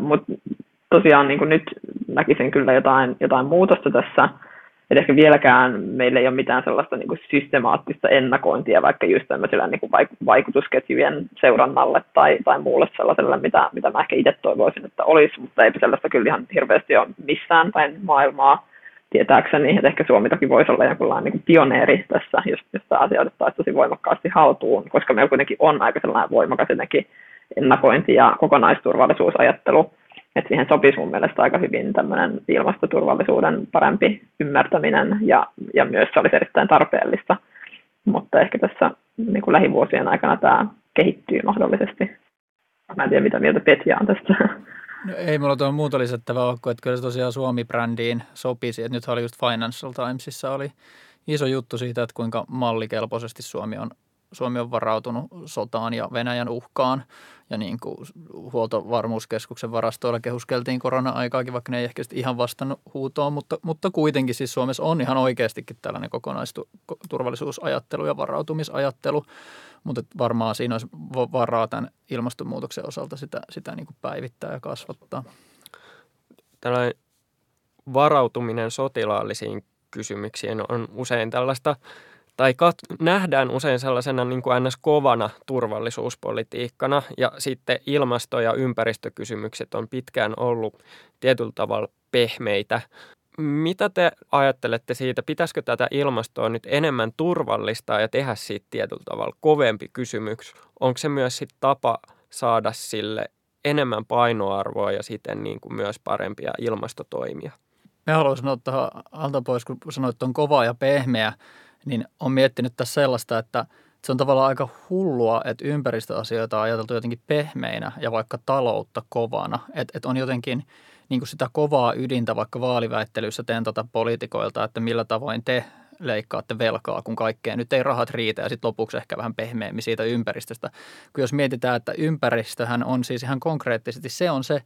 Mutta tosiaan niin kuin nyt näkisin kyllä jotain, jotain muutosta tässä, että ehkä vieläkään meillä ei ole mitään sellaista niin kuin systemaattista ennakointia vaikka just tämmöisellä niin kuin vaikutusketjujen seurannalle tai, tai muulle sellaiselle, mitä, mitä mä ehkä itse toivoisin, että olisi, mutta ei sellaista kyllä ihan hirveästi ole missään päin maailmaa tietääkseni, että ehkä Suomi toki voisi olla jonkunlainen niin pioneeri tässä, jos, jos tämä asia otettaisiin tosi voimakkaasti haltuun, koska meillä kuitenkin on aika sellainen voimakas ennakointi ja kokonaisturvallisuusajattelu, että siihen sopisi mun mielestä aika hyvin tämmöinen ilmastoturvallisuuden parempi ymmärtäminen ja, ja myös se olisi erittäin tarpeellista. Mutta ehkä tässä niin kuin lähivuosien aikana tämä kehittyy mahdollisesti. Mä en tiedä, mitä mieltä Petja on tästä. No, ei mulla tuo muuta lisättävää ole, että kyllä se tosiaan Suomi-brändiin sopisi. Että nyt oli just Financial Timesissa oli iso juttu siitä, että kuinka mallikelpoisesti Suomi on Suomi on varautunut sotaan ja Venäjän uhkaan. Ja niin kuin huoltovarmuuskeskuksen varastoilla kehuskeltiin korona-aikaakin, vaikka ne ei ehkä ihan vastannut huutoon, mutta, mutta kuitenkin siis Suomessa on ihan oikeastikin tällainen kokonaisturvallisuusajattelu ja varautumisajattelu. Mutta varmaan siinä olisi varaa tämän ilmastonmuutoksen osalta sitä, sitä niin kuin päivittää ja kasvattaa. Tällainen varautuminen sotilaallisiin kysymyksiin on usein tällaista – tai kat- nähdään usein sellaisena niin kuin ns. kovana turvallisuuspolitiikkana ja sitten ilmasto- ja ympäristökysymykset on pitkään ollut tietyllä tavalla pehmeitä. Mitä te ajattelette siitä, pitäisikö tätä ilmastoa nyt enemmän turvallistaa ja tehdä siitä tietyllä tavalla kovempi kysymys? Onko se myös sit tapa saada sille enemmän painoarvoa ja siten niin kuin myös parempia ilmastotoimia? Me haluaisin ottaa alta pois, kun sanoit, että on kova ja pehmeä niin on miettinyt tässä sellaista, että se on tavallaan aika hullua, että ympäristöasioita on ajateltu jotenkin pehmeinä ja vaikka taloutta kovana. Että et on jotenkin niin kuin sitä kovaa ydintä vaikka vaaliväittelyssä tentata poliitikoilta, että millä tavoin te leikkaatte velkaa, kun kaikkeen nyt ei rahat riitä ja sitten lopuksi ehkä vähän pehmeämmin siitä ympäristöstä. Kun jos mietitään, että ympäristöhän on siis ihan konkreettisesti, se on se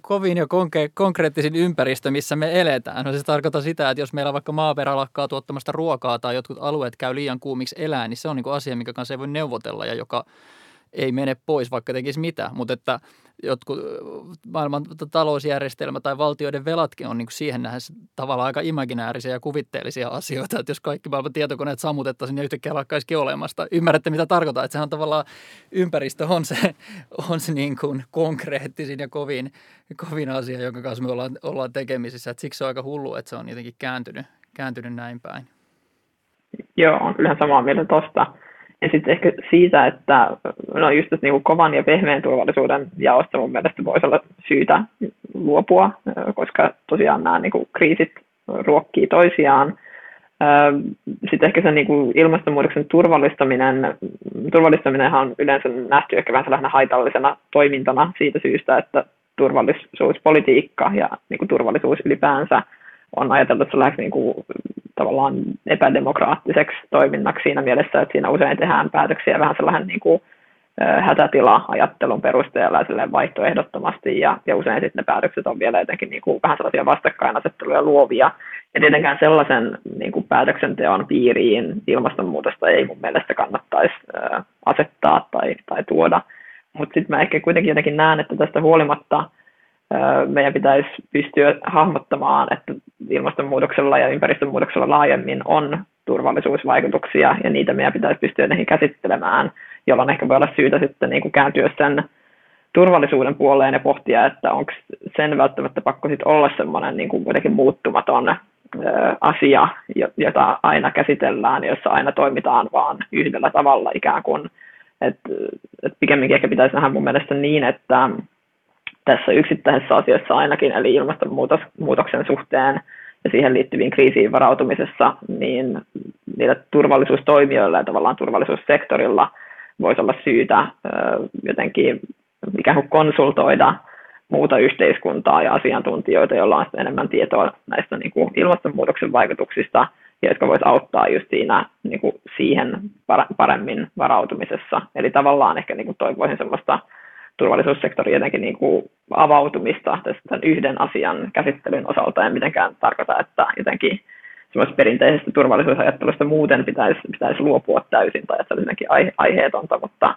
kovin ja konke- konkreettisin ympäristö, missä me eletään. No se tarkoittaa sitä, että jos meillä vaikka maaperä lakkaa tuottamasta ruokaa tai jotkut alueet käy liian kuumiksi elää, niin se on niin asia, mikä kanssa ei voi neuvotella ja joka ei mene pois, vaikka tekisi mitä. Mutta että jotkut maailman talousjärjestelmä tai valtioiden velatkin on niin kuin siihen nähdä tavallaan aika imaginäärisiä ja kuvitteellisia asioita, että jos kaikki maailman tietokoneet sammutettaisiin ja yhtäkkiä lakkaisikin olemasta. Ymmärrätte, mitä tarkoittaa, että sehän on tavallaan ympäristö on se, on se niin kuin konkreettisin ja kovin, kovin asia, jonka kanssa me ollaan, ollaan tekemisissä. Että siksi se on aika hullu, että se on jotenkin kääntynyt, kääntynyt näin päin. Joo, on kyllä samaa mieltä tuosta. Ja sitten ehkä siitä, että no just että niin kovan ja pehmeän turvallisuuden jaosta mun mielestä voisi olla syytä luopua, koska tosiaan nämä niin kuin kriisit ruokkii toisiaan. Sitten ehkä se niin kuin ilmastonmuutoksen turvallistaminen, turvallistaminenhan on yleensä nähty ehkä vähän sellaisena haitallisena toimintana siitä syystä, että turvallisuuspolitiikka ja niin kuin turvallisuus ylipäänsä on ajateltu sellaisiksi niin kuin tavallaan epädemokraattiseksi toiminnaksi siinä mielessä, että siinä usein tehdään päätöksiä vähän sellainen niin kuin, hätätila-ajattelun perusteella ja vaihtoehdottomasti, ja, ja usein sitten ne päätökset on vielä jotenkin niin kuin vähän sellaisia vastakkainasetteluja luovia, ja tietenkään sellaisen niin kuin päätöksenteon piiriin ilmastonmuutosta ei mun mielestä kannattaisi asettaa tai, tai tuoda, mutta sitten mä ehkä kuitenkin jotenkin näen, että tästä huolimatta meidän pitäisi pystyä hahmottamaan, että ilmastonmuutoksella ja ympäristönmuutoksella laajemmin on turvallisuusvaikutuksia ja niitä meidän pitäisi pystyä näihin käsittelemään, jolloin ehkä voi olla syytä sitten niin kuin kääntyä sen turvallisuuden puoleen ja pohtia, että onko sen välttämättä pakko sitten olla semmoinen niin kuin kuitenkin muuttumaton asia, jota aina käsitellään, jossa aina toimitaan vaan yhdellä tavalla ikään kuin. että et pikemminkin ehkä pitäisi nähdä mun mielestä niin, että tässä yksittäisessä asiassa ainakin, eli ilmastonmuutoksen suhteen ja siihen liittyviin kriisiin varautumisessa, niin niillä turvallisuustoimijoilla ja tavallaan turvallisuussektorilla voisi olla syytä jotenkin ikään kuin konsultoida muuta yhteiskuntaa ja asiantuntijoita, joilla on enemmän tietoa näistä niin kuin ilmastonmuutoksen vaikutuksista, ja jotka voisivat auttaa just siinä niin kuin siihen paremmin varautumisessa. Eli tavallaan ehkä niin kuin toivoisin sellaista turvallisuussektori jotenkin niin kuin avautumista tämän yhden asian käsittelyn osalta. En mitenkään tarkoita, että jotenkin semmoista perinteisestä turvallisuusajattelusta muuten pitäisi, pitäisi luopua täysin tai että se olisi jotenkin aihe, aiheetonta, mutta,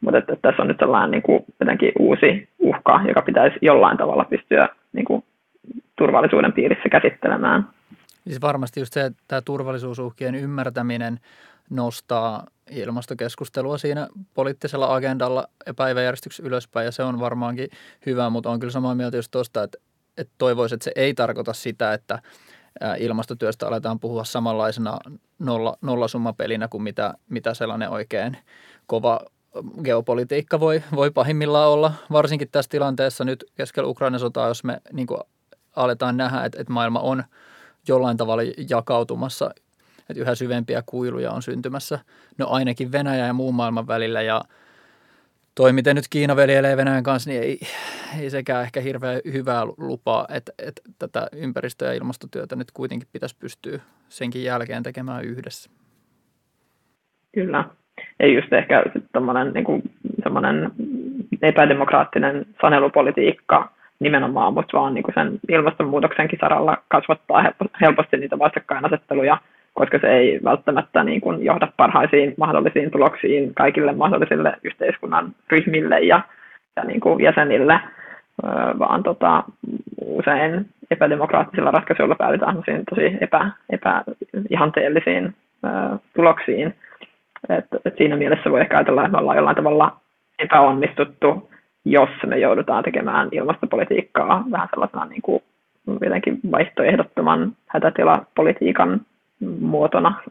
mutta että, että tässä on nyt sellainen niin kuin jotenkin uusi uhka, joka pitäisi jollain tavalla pystyä niin kuin turvallisuuden piirissä käsittelemään. Siis varmasti just se, että tämä turvallisuusuhkien ymmärtäminen nostaa ilmastokeskustelua siinä poliittisella agendalla ja päiväjärjestyksessä ylöspäin ja se on varmaankin hyvä, mutta on kyllä samaa mieltä just tuosta, että, että toivoisin, että se ei tarkoita sitä, että ilmastotyöstä aletaan puhua samanlaisena nolla, nollasummapelinä kuin mitä, mitä sellainen oikein kova geopolitiikka voi, voi pahimmillaan olla, varsinkin tässä tilanteessa nyt keskellä Ukrainan sotaa, jos me niin kuin aletaan nähdä, että, että maailma on jollain tavalla jakautumassa, että yhä syvempiä kuiluja on syntymässä, no ainakin Venäjä ja muun maailman välillä ja toi, miten nyt Kiina veljelee Venäjän kanssa, niin ei, ei sekään ehkä hirveän hyvää lupaa, että, että tätä ympäristö- ja ilmastotyötä nyt kuitenkin pitäisi pystyä senkin jälkeen tekemään yhdessä. Kyllä. Ja just ehkä tommonen, niin epädemokraattinen sanelupolitiikka nimenomaan, mutta vaan niin kuin sen ilmastonmuutoksenkin saralla kasvattaa helposti niitä vastakkainasetteluja, koska se ei välttämättä niin kuin johda parhaisiin mahdollisiin tuloksiin kaikille mahdollisille yhteiskunnan ryhmille ja, ja niin kuin jäsenille, vaan tota, usein epädemokraattisilla ratkaisuilla päädytään tosi epä, epäihanteellisiin tuloksiin. Et, et siinä mielessä voi ehkä ajatella, että me ollaan jollain tavalla epäonnistuttu, jos me joudutaan tekemään ilmastopolitiikkaa vähän sellaisena niin kuin vaihtoehdottoman hätätilapolitiikan muotona.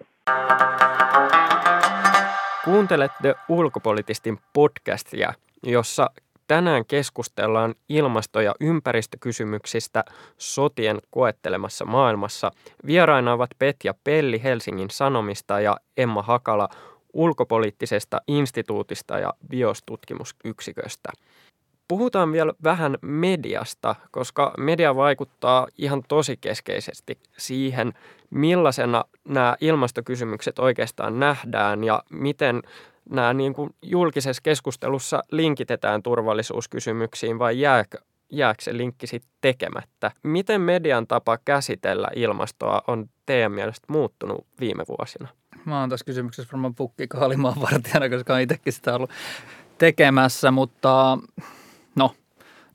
Kuuntelette ulkopolitistin podcastia, jossa tänään keskustellaan ilmasto- ja ympäristökysymyksistä sotien koettelemassa maailmassa. Vieraina ovat Petja Pelli Helsingin Sanomista ja Emma Hakala ulkopoliittisesta instituutista ja biostutkimusyksiköstä. Puhutaan vielä vähän mediasta, koska media vaikuttaa ihan tosi keskeisesti siihen, millaisena nämä ilmastokysymykset oikeastaan nähdään ja miten nämä niin kuin julkisessa keskustelussa linkitetään turvallisuuskysymyksiin vai jääkö, jääkö se linkki sitten tekemättä? Miten median tapa käsitellä ilmastoa on teidän mielestä muuttunut viime vuosina? Mä oon tässä kysymyksessä varmaan pukki kaalimaan vartijana, koska olen itsekin sitä ollut tekemässä, mutta no,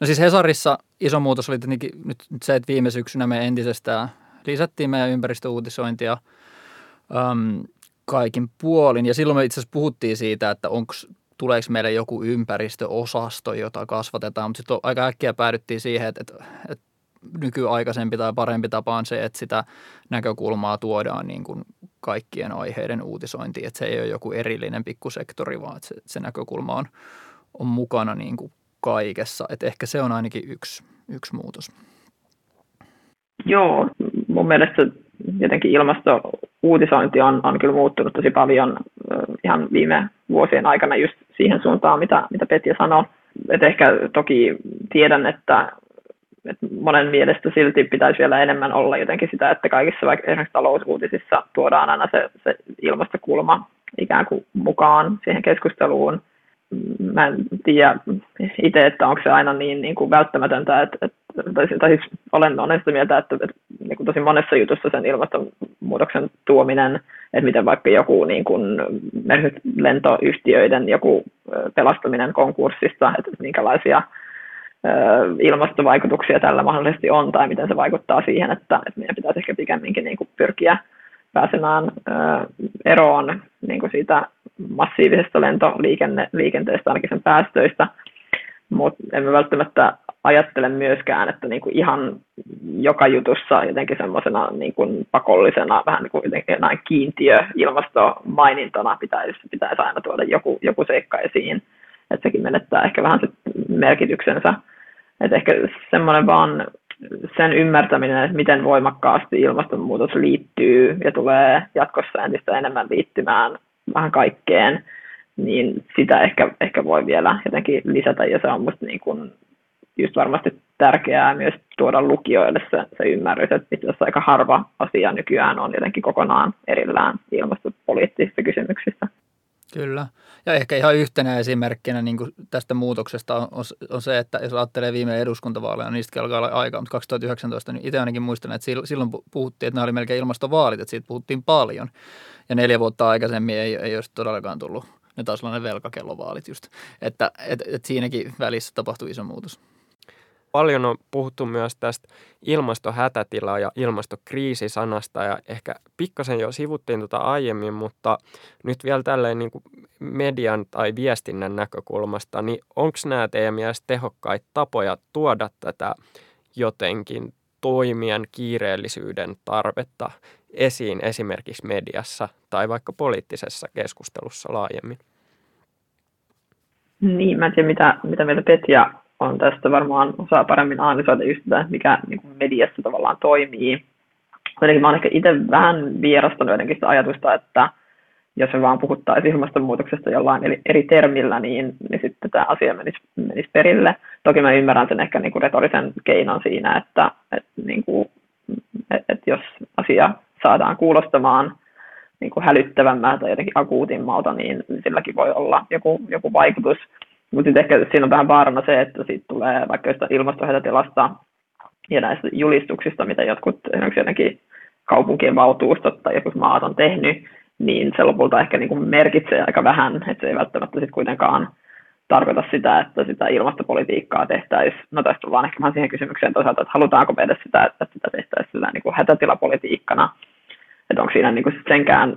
no siis Hesarissa iso muutos oli tietenkin nyt, nyt se, että viime syksynä me entisestään lisättiin meidän ympäristöuutisointia äm, kaikin puolin. Ja silloin me itse asiassa puhuttiin siitä, että onko tuleeko meille joku ympäristöosasto, jota kasvatetaan, mutta sitten aika äkkiä päädyttiin siihen, että, että, että nykyaikaisempi tai parempi tapa on se, että sitä näkökulmaa tuodaan niin kuin kaikkien aiheiden uutisointiin, että se ei ole joku erillinen pikkusektori, vaan että se, se näkökulma on, on mukana niin kuin kaikessa. Että ehkä se on ainakin yksi, yksi muutos. Joo, mun mielestä jotenkin ilmastouutisointi on, on kyllä muuttunut tosi paljon ihan viime vuosien aikana just siihen suuntaan, mitä, mitä Petja sanoi. Et ehkä toki tiedän, että, että monen mielestä silti pitäisi vielä enemmän olla jotenkin sitä, että kaikissa vaikka esimerkiksi talousuutisissa tuodaan aina se, se ilmastokulma ikään kuin mukaan siihen keskusteluun – mä en tiedä itse, että onko se aina niin, niin kuin välttämätöntä, että, että tai, tai siis olen, sitä mieltä, että, että niin kuin tosi monessa jutussa sen ilmastonmuutoksen tuominen, että miten vaikka joku niin kuin, lentoyhtiöiden joku pelastaminen konkurssista, että minkälaisia ilmastovaikutuksia tällä mahdollisesti on, tai miten se vaikuttaa siihen, että, että meidän pitäisi ehkä pikemminkin niin kuin pyrkiä pääsemään eroon niin kuin siitä massiivisesta lentoliikenteestä, ainakin sen päästöistä, mutta emme välttämätta ajattele myöskään, että niin kuin ihan joka jutussa jotenkin semmoisena niin kuin pakollisena, vähän niin kuin jotenkin näin kiintiö ilmastomainintona pitäisi, pitäisi aina tuoda joku, joku seikka esiin, että sekin menettää ehkä vähän sit merkityksensä. Että ehkä semmoinen vaan sen ymmärtäminen, että miten voimakkaasti ilmastonmuutos liittyy ja tulee jatkossa entistä enemmän liittymään vähän kaikkeen, niin sitä ehkä, ehkä voi vielä jotenkin lisätä ja se on musta niin kuin just varmasti tärkeää myös tuoda lukijoille se, se ymmärrys, että itse asiassa aika harva asia nykyään on jotenkin kokonaan erillään ilmastopoliittisista kysymyksistä. Kyllä. Ja ehkä ihan yhtenä esimerkkinä niin kuin tästä muutoksesta on, on, se, että jos ajattelee viime eduskuntavaaleja, niin niistä alkaa olla aikaa, mutta 2019, niin itse ainakin muistan, että silloin puhuttiin, että nämä oli melkein ilmastovaalit, että siitä puhuttiin paljon. Ja neljä vuotta aikaisemmin ei, ei olisi todellakaan tullut ne taas ne velkakellovaalit just. Että et, et siinäkin välissä tapahtui iso muutos. Paljon on puhuttu myös tästä ilmastohätätila- ja ilmastokriisisanasta ja ehkä pikkasen jo sivuttiin tuota aiemmin, mutta nyt vielä tälleen niin kuin median tai viestinnän näkökulmasta, niin onko nämä teidän mielestä tehokkaita tapoja tuoda tätä jotenkin toimien kiireellisyyden tarvetta esiin esimerkiksi mediassa tai vaikka poliittisessa keskustelussa laajemmin? Niin, mä en tiedä, mitä, mitä meillä Petja on tästä. Varmaan osaa paremmin analysoida just mikä niin kuin mediassa tavallaan toimii. Jotenkin mä oon ehkä itse vähän vierastanut jotenkin sitä ajatusta, että jos me vaan puhuttaisiin ilmastonmuutoksesta jollain eri termillä, niin, niin sitten tämä asia menisi, menisi perille. Toki mä ymmärrän sen ehkä niin kuin retorisen keinon siinä, että, että, niin kuin, että, että jos asia saadaan kuulostamaan niin kuin hälyttävämmältä tai jotenkin akuutimmalta, niin silläkin voi olla joku, joku vaikutus. Mutta ehkä siinä on vähän vaarana se, että siitä tulee vaikka jostain ilmastohätätilasta ja näistä julistuksista, mitä jotkut esimerkiksi kaupunkien valtuustot tai jotkut maat on tehnyt, niin se lopulta ehkä niin kuin merkitsee aika vähän, että se ei välttämättä sitten kuitenkaan tarkoita sitä, että sitä ilmastopolitiikkaa tehtäisiin. No tästä vaan ehkä vähän siihen kysymykseen toisaalta, että halutaanko me edes sitä, että sitä tehtäisiin sitä niin kuin hätätilapolitiikkana, että onko siinä niin kuin senkään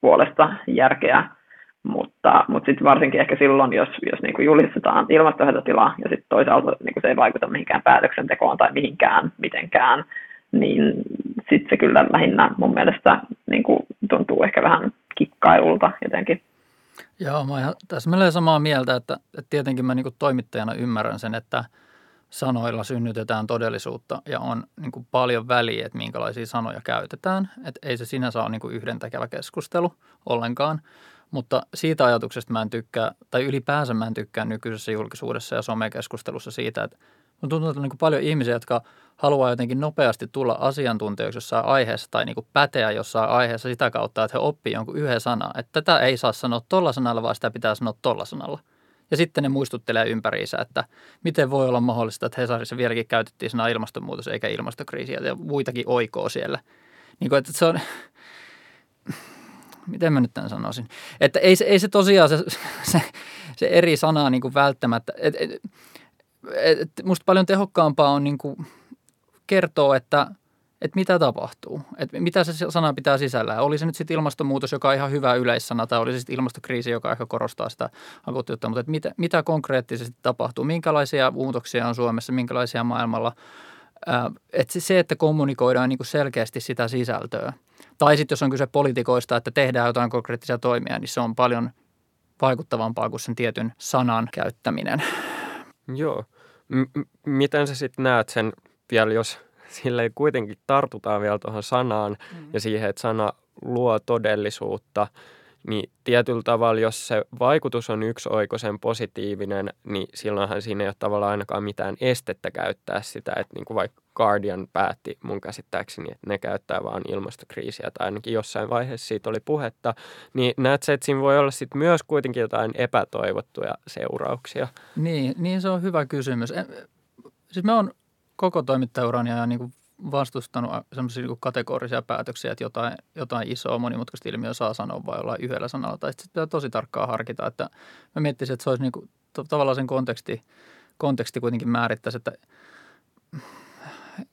puolesta järkeä, mutta, mutta sitten varsinkin ehkä silloin, jos, jos niin kuin julistetaan ilmastohätätila ja sitten toisaalta niin kuin se ei vaikuta mihinkään päätöksentekoon tai mihinkään mitenkään, niin sitten se kyllä lähinnä mun mielestä niin kuin tuntuu ehkä vähän kikkailulta jotenkin. Joo, mä ihan täsmälleen samaa mieltä, että, että tietenkin mä niin kuin toimittajana ymmärrän sen, että sanoilla synnytetään todellisuutta ja on niin kuin paljon väliä, että minkälaisia sanoja käytetään. Että ei se sinänsä ole niin kuin yhdentekevä keskustelu ollenkaan, mutta siitä ajatuksesta mä en tykkää, tai ylipäänsä mä en tykkää nykyisessä julkisuudessa ja somekeskustelussa siitä, että on tuntuu, että on niin paljon ihmisiä, jotka haluaa jotenkin nopeasti tulla asiantuntijoiksi jossain aiheessa tai niin kuin päteä jossain aiheessa sitä kautta, että he oppii jonkun yhden sanan. Että tätä ei saa sanoa tolla sanalla, vaan sitä pitää sanoa tolla sanalla. Ja sitten ne muistuttelee ympäriinsä, että miten voi olla mahdollista, että Hesarissa vieläkin käytettiin sanaa ilmastonmuutos eikä ilmastokriisi ja muitakin oikoo siellä. Niin kuin, että se on, miten mä nyt tämän sanoisin, että ei, ei se tosiaan se, se, se eri sana niin kuin välttämättä, et, et, et, musta paljon tehokkaampaa on niin kuin kertoo, että, että mitä tapahtuu, että mitä se sana pitää sisällään. Oli se nyt sitten ilmastonmuutos, joka on ihan hyvä yleissana, tai oli se sitten ilmastokriisi, joka ehkä korostaa sitä akuuttiutta, mutta että mitä, mitä konkreettisesti tapahtuu, minkälaisia muutoksia on Suomessa, minkälaisia maailmalla. Että se, että kommunikoidaan niin kuin selkeästi sitä sisältöä. Tai sitten jos on kyse poliitikoista, että tehdään jotain konkreettisia toimia, niin se on paljon vaikuttavampaa kuin sen tietyn sanan käyttäminen. Joo. M- miten sä sitten näet sen vielä, jos sille kuitenkin tartutaan vielä tuohon sanaan mm. ja siihen, että sana luo todellisuutta, niin tietyllä tavalla, jos se vaikutus on yksioikoisen positiivinen, niin silloinhan siinä ei ole tavallaan ainakaan mitään estettä käyttää sitä, että niin kuin vaikka Guardian päätti mun käsittääkseni, että ne käyttää vaan ilmastokriisiä, tai ainakin jossain vaiheessa siitä oli puhetta, niin näet se, että siinä voi olla sitten myös kuitenkin jotain epätoivottuja seurauksia. Niin, niin se on hyvä kysymys. Siis mä oon koko toimittajaurani ja niin kuin vastustanut sellaisia niin kategorisia päätöksiä, että jotain, jotain isoa monimutkaista ilmiöä saa sanoa vai jollain yhdellä sanalla. Tai sitten pitää tosi tarkkaan harkita, että mä miettisin, että se olisi niin kuin, tavallaan sen konteksti, konteksti kuitenkin määrittäisi, että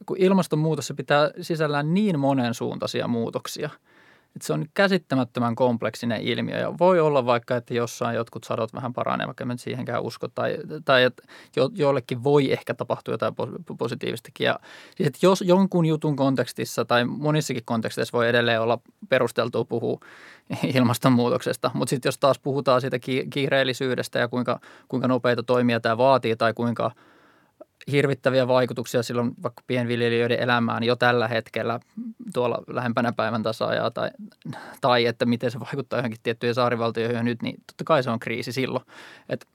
kun ilmastonmuutos se pitää sisällään niin monen suuntaisia muutoksia – että se on käsittämättömän kompleksinen ilmiö ja voi olla vaikka, että jossain jotkut sadot vähän paranee, vaikka en siihenkään usko, tai, tai että jo, joillekin voi ehkä tapahtua jotain positiivistakin. Ja siis, että jos jonkun jutun kontekstissa tai monissakin konteksteissa voi edelleen olla perusteltua puhua ilmastonmuutoksesta, mutta sitten jos taas puhutaan siitä kiireellisyydestä ja kuinka, kuinka nopeita toimia tämä vaatii tai kuinka – hirvittäviä vaikutuksia silloin vaikka pienviljelijöiden elämään jo tällä hetkellä tuolla lähempänä päivän tasaajaa tai, tai että miten se vaikuttaa johonkin tiettyihin saarivaltioihin nyt, niin totta kai se on kriisi silloin. Et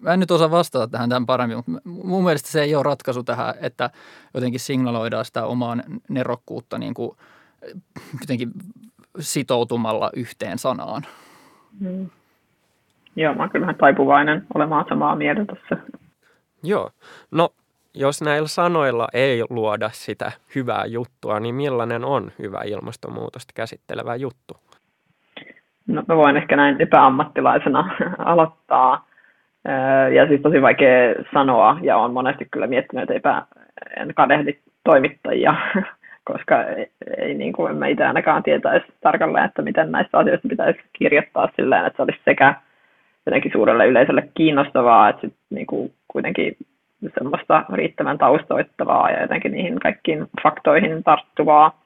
mä en nyt osaa vastata tähän tämän paremmin, mutta mun mielestä se ei ole ratkaisu tähän, että jotenkin signaloidaan sitä omaa nerokkuutta niin kuin jotenkin sitoutumalla yhteen sanaan. Mm. Joo, mä oon kyllä taipuvainen olemaan samaa mieltä tässä Joo. No, jos näillä sanoilla ei luoda sitä hyvää juttua, niin millainen on hyvä ilmastonmuutosta käsittelevä juttu? No, mä voin ehkä näin epäammattilaisena aloittaa. Ja siis tosi vaikea sanoa, ja on monesti kyllä miettinyt, että eipä, en kadehdi toimittajia, koska ei, ei niin kuin, mä itse ainakaan tietäisi tarkalleen, että miten näistä asioista pitäisi kirjoittaa silleen, että se olisi sekä jotenkin suurelle yleisölle kiinnostavaa, että sit niin kuin kuitenkin semmoista riittävän taustoittavaa ja jotenkin niihin kaikkiin faktoihin tarttuvaa.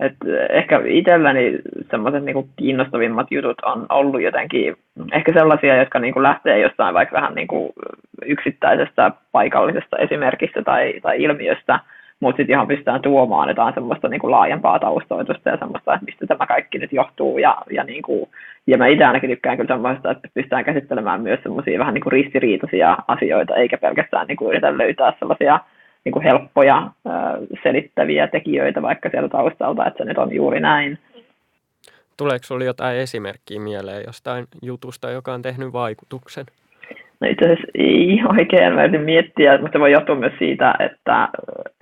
et ehkä itselläni semmoiset niinku kiinnostavimmat jutut on ollut jotenkin ehkä sellaisia, jotka niinku lähtee jostain vaikka vähän niinku yksittäisestä paikallisesta esimerkistä tai, tai ilmiöstä, mutta sitten ihan pystytään tuomaan jotain semmoista niinku laajempaa taustoitusta ja semmoista, että mistä tämä kaikki nyt johtuu. Ja, ja, niinku, ja mä itse ainakin tykkään kyllä semmoista, että pystytään käsittelemään myös semmoisia vähän niinku ristiriitaisia asioita, eikä pelkästään niinku yritä löytää sellaisia niin kuin helppoja selittäviä tekijöitä vaikka sieltä taustalta, että se nyt on juuri näin. Tuleeko sinulle jotain esimerkkiä mieleen jostain jutusta, joka on tehnyt vaikutuksen? No itse asiassa ei oikein, mä miettiä, mutta voi johtua myös siitä, että,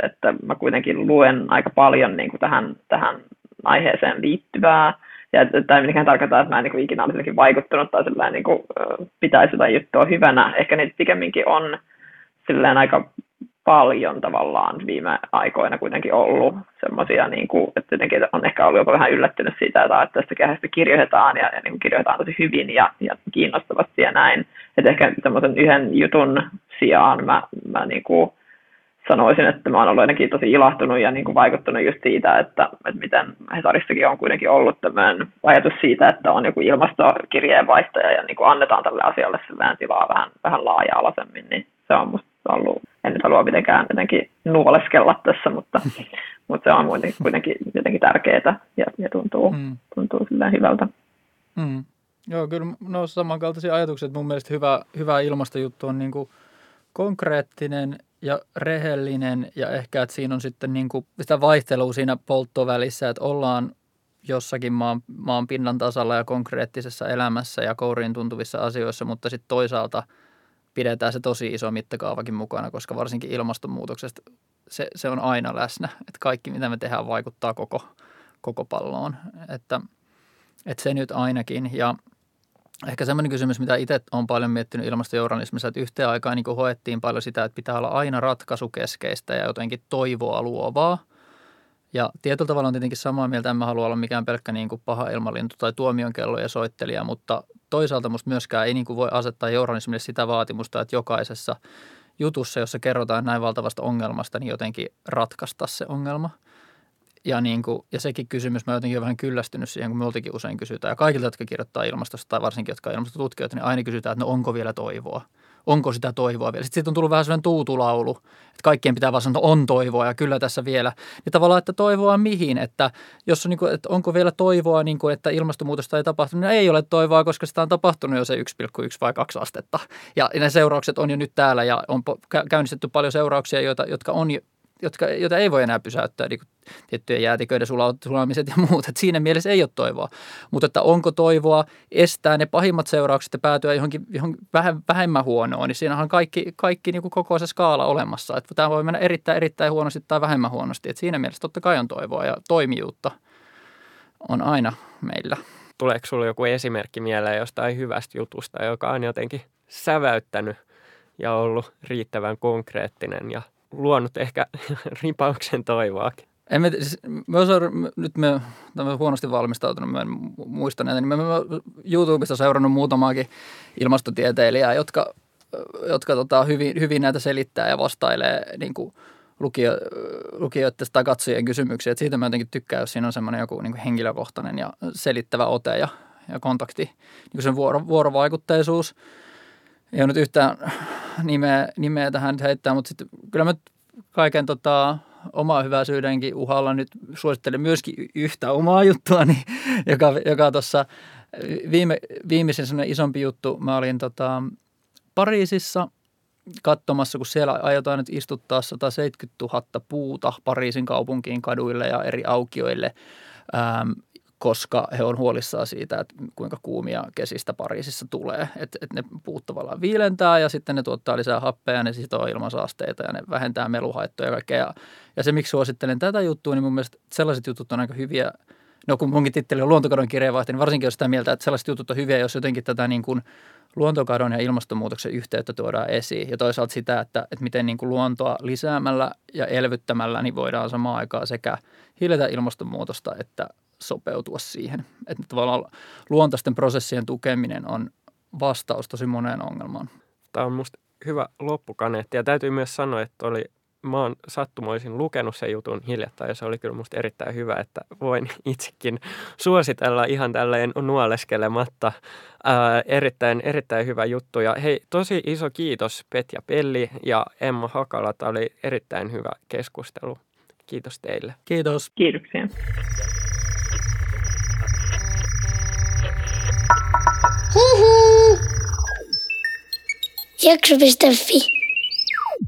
että mä kuitenkin luen aika paljon niin kuin tähän, tähän aiheeseen liittyvää. Ja tämä ei mitenkään tarkoita, että mä en niin kuin ikinä olisi vaikuttunut tai niin kuin, pitäisi jotain juttua hyvänä. Ehkä niitä pikemminkin on silleen aika paljon tavallaan viime aikoina kuitenkin ollut semmoisia, niin kuin, että jotenkin on ehkä ollut jopa vähän yllättynyt siitä, että tästä kehästä kirjoitetaan ja, ja niin kuin kirjoitetaan tosi hyvin ja, ja kiinnostavasti ja näin. Että ehkä semmoisen yhden jutun sijaan mä, mä niin kuin sanoisin, että mä oon ollut ainakin tosi ilahtunut ja niin kuin vaikuttunut just siitä, että, että miten Hesarissakin on kuitenkin ollut tämmöinen ajatus siitä, että on joku ilmastokirjeenvaihtaja ja niin kuin annetaan tälle asialle tilaa vähän, vähän laaja-alaisemmin, niin se on musta ollut en nyt halua mitenkään jotenkin nuoleskella tässä, mutta, mutta se on kuitenkin jotenkin tärkeää ja, ja tuntuu, mm. tuntuu hyvältä. Mm. Joo, kyllä no samankaltaisia ajatuksia. Mun mielestä hyvä, hyvä ilmastojuttu on niin kuin konkreettinen ja rehellinen ja ehkä, että siinä on sitten niin kuin sitä vaihtelua siinä polttovälissä, että ollaan jossakin maan, maan pinnan tasalla ja konkreettisessa elämässä ja kouriin tuntuvissa asioissa, mutta sitten toisaalta – pidetään se tosi iso mittakaavakin mukana, koska varsinkin ilmastonmuutoksesta se, se on aina läsnä. Että kaikki, mitä me tehdään, vaikuttaa koko, koko palloon. Että, että se nyt ainakin. Ja ehkä semmoinen kysymys, mitä itse olen paljon miettinyt ilmastojournalismissa, että yhteen aikaan niin hoettiin paljon sitä, että pitää olla aina ratkaisukeskeistä ja jotenkin toivoa luovaa – ja tietyllä tavalla on tietenkin samaa mieltä, en mä halua olla mikään pelkkä niin kuin paha ilmalintu tai tuomionkello ja soittelija, mutta toisaalta musta myöskään ei niin kuin voi asettaa journalismille sitä vaatimusta, että jokaisessa jutussa, jossa kerrotaan näin valtavasta ongelmasta, niin jotenkin ratkaista se ongelma. Ja, niin kuin, ja sekin kysymys, mä jotenkin olen vähän kyllästynyt siihen, kun multakin usein kysytään. Ja kaikilta, jotka kirjoittaa ilmastosta tai varsinkin, jotka on ilmastotutkijoita, niin aina kysytään, että no onko vielä toivoa – onko sitä toivoa vielä. Sitten siitä on tullut vähän sellainen tuutulaulu, että kaikkien pitää vaan sanoa, että on toivoa ja kyllä tässä vielä. Ja tavallaan, että toivoa mihin, että, jos on, niin kuin, että onko vielä toivoa, niin kuin, että ilmastonmuutosta ei tapahtunut, niin ei ole toivoa, koska sitä on tapahtunut jo se 1,1 vai 2 astetta. Ja ne seuraukset on jo nyt täällä ja on käynnistetty paljon seurauksia, joita, jotka on jotka, joita ei voi enää pysäyttää, niin tiettyjen jäätiköiden sulamiset ja muut. Että siinä mielessä ei ole toivoa. Mutta että onko toivoa estää ne pahimmat seuraukset ja päätyä johonkin, johonkin vähän, vähemmän huonoon, niin siinähän on kaikki, kaikki niin kuin koko se skaala olemassa. Että tämä voi mennä erittäin, erittäin huonosti tai vähemmän huonosti. Että siinä mielessä totta kai on toivoa ja toimijuutta on aina meillä. Tuleeko sinulle joku esimerkki mieleen jostain hyvästä jutusta, joka on jotenkin säväyttänyt ja ollut riittävän konkreettinen ja luonut ehkä ripauksen toivoakin. En me, siis, mä osaan, nyt me, mä huonosti valmistautunut, mä en muista näitä, niin mä, mä seurannut muutamaakin ilmastotieteilijää, jotka, jotka tota, hyvin, hyvin näitä selittää ja vastailee niin kuin lukio, lukijoiden tai katsojien kysymyksiä. Et siitä mä jotenkin tykkään, jos siinä on semmoinen joku niin henkilökohtainen ja selittävä ote ja, ja kontakti, niin sen vuoro, vuorovaikutteisuus – ei ole nyt yhtään nimeä, nimeä tähän heittää, mutta sitten kyllä mä kaiken tota, omaa hyväisyydenkin uhalla nyt suosittelen myöskin yhtä omaa juttua, niin, joka, joka tuossa viime, viimeisen isompi juttu, mä olin tota, Pariisissa katsomassa, kun siellä aiotaan nyt istuttaa 170 000 puuta Pariisin kaupunkiin kaduille ja eri aukioille. Ähm, koska he on huolissaan siitä, että kuinka kuumia kesistä Pariisissa tulee. Että et ne puut tavallaan viilentää ja sitten ne tuottaa lisää happea ja ne sitoo ilmansaasteita ja ne vähentää meluhaittoja ja kaikkea. Ja, ja se, miksi suosittelen tätä juttua, niin mun mielestä sellaiset jutut on aika hyviä. No kun munkin titteli on luontokadon kirjeenvaihto, niin varsinkin jos sitä mieltä, että sellaiset jutut on hyviä, jos jotenkin tätä niin kuin luontokadon ja ilmastonmuutoksen yhteyttä tuodaan esiin. Ja toisaalta sitä, että, että miten niin kuin luontoa lisäämällä ja elvyttämällä niin voidaan samaan aikaan sekä hiljetä ilmastonmuutosta että sopeutua siihen. Että tavallaan luontaisten prosessien tukeminen on vastaus tosi moneen ongelmaan. Tämä on minusta hyvä loppukaneetti ja täytyy myös sanoa, että oli mä oon sattumoisin lukenut sen jutun hiljattain ja se oli kyllä musta erittäin hyvä, että voin itsekin suositella ihan tälleen nuoleskelematta. Ää, erittäin, erittäin hyvä juttu ja hei, tosi iso kiitos Petja Pelli ja Emma Hakala. Tämä oli erittäin hyvä keskustelu. Kiitos teille. Kiitos. Kiitoksia. Jak żebyś te?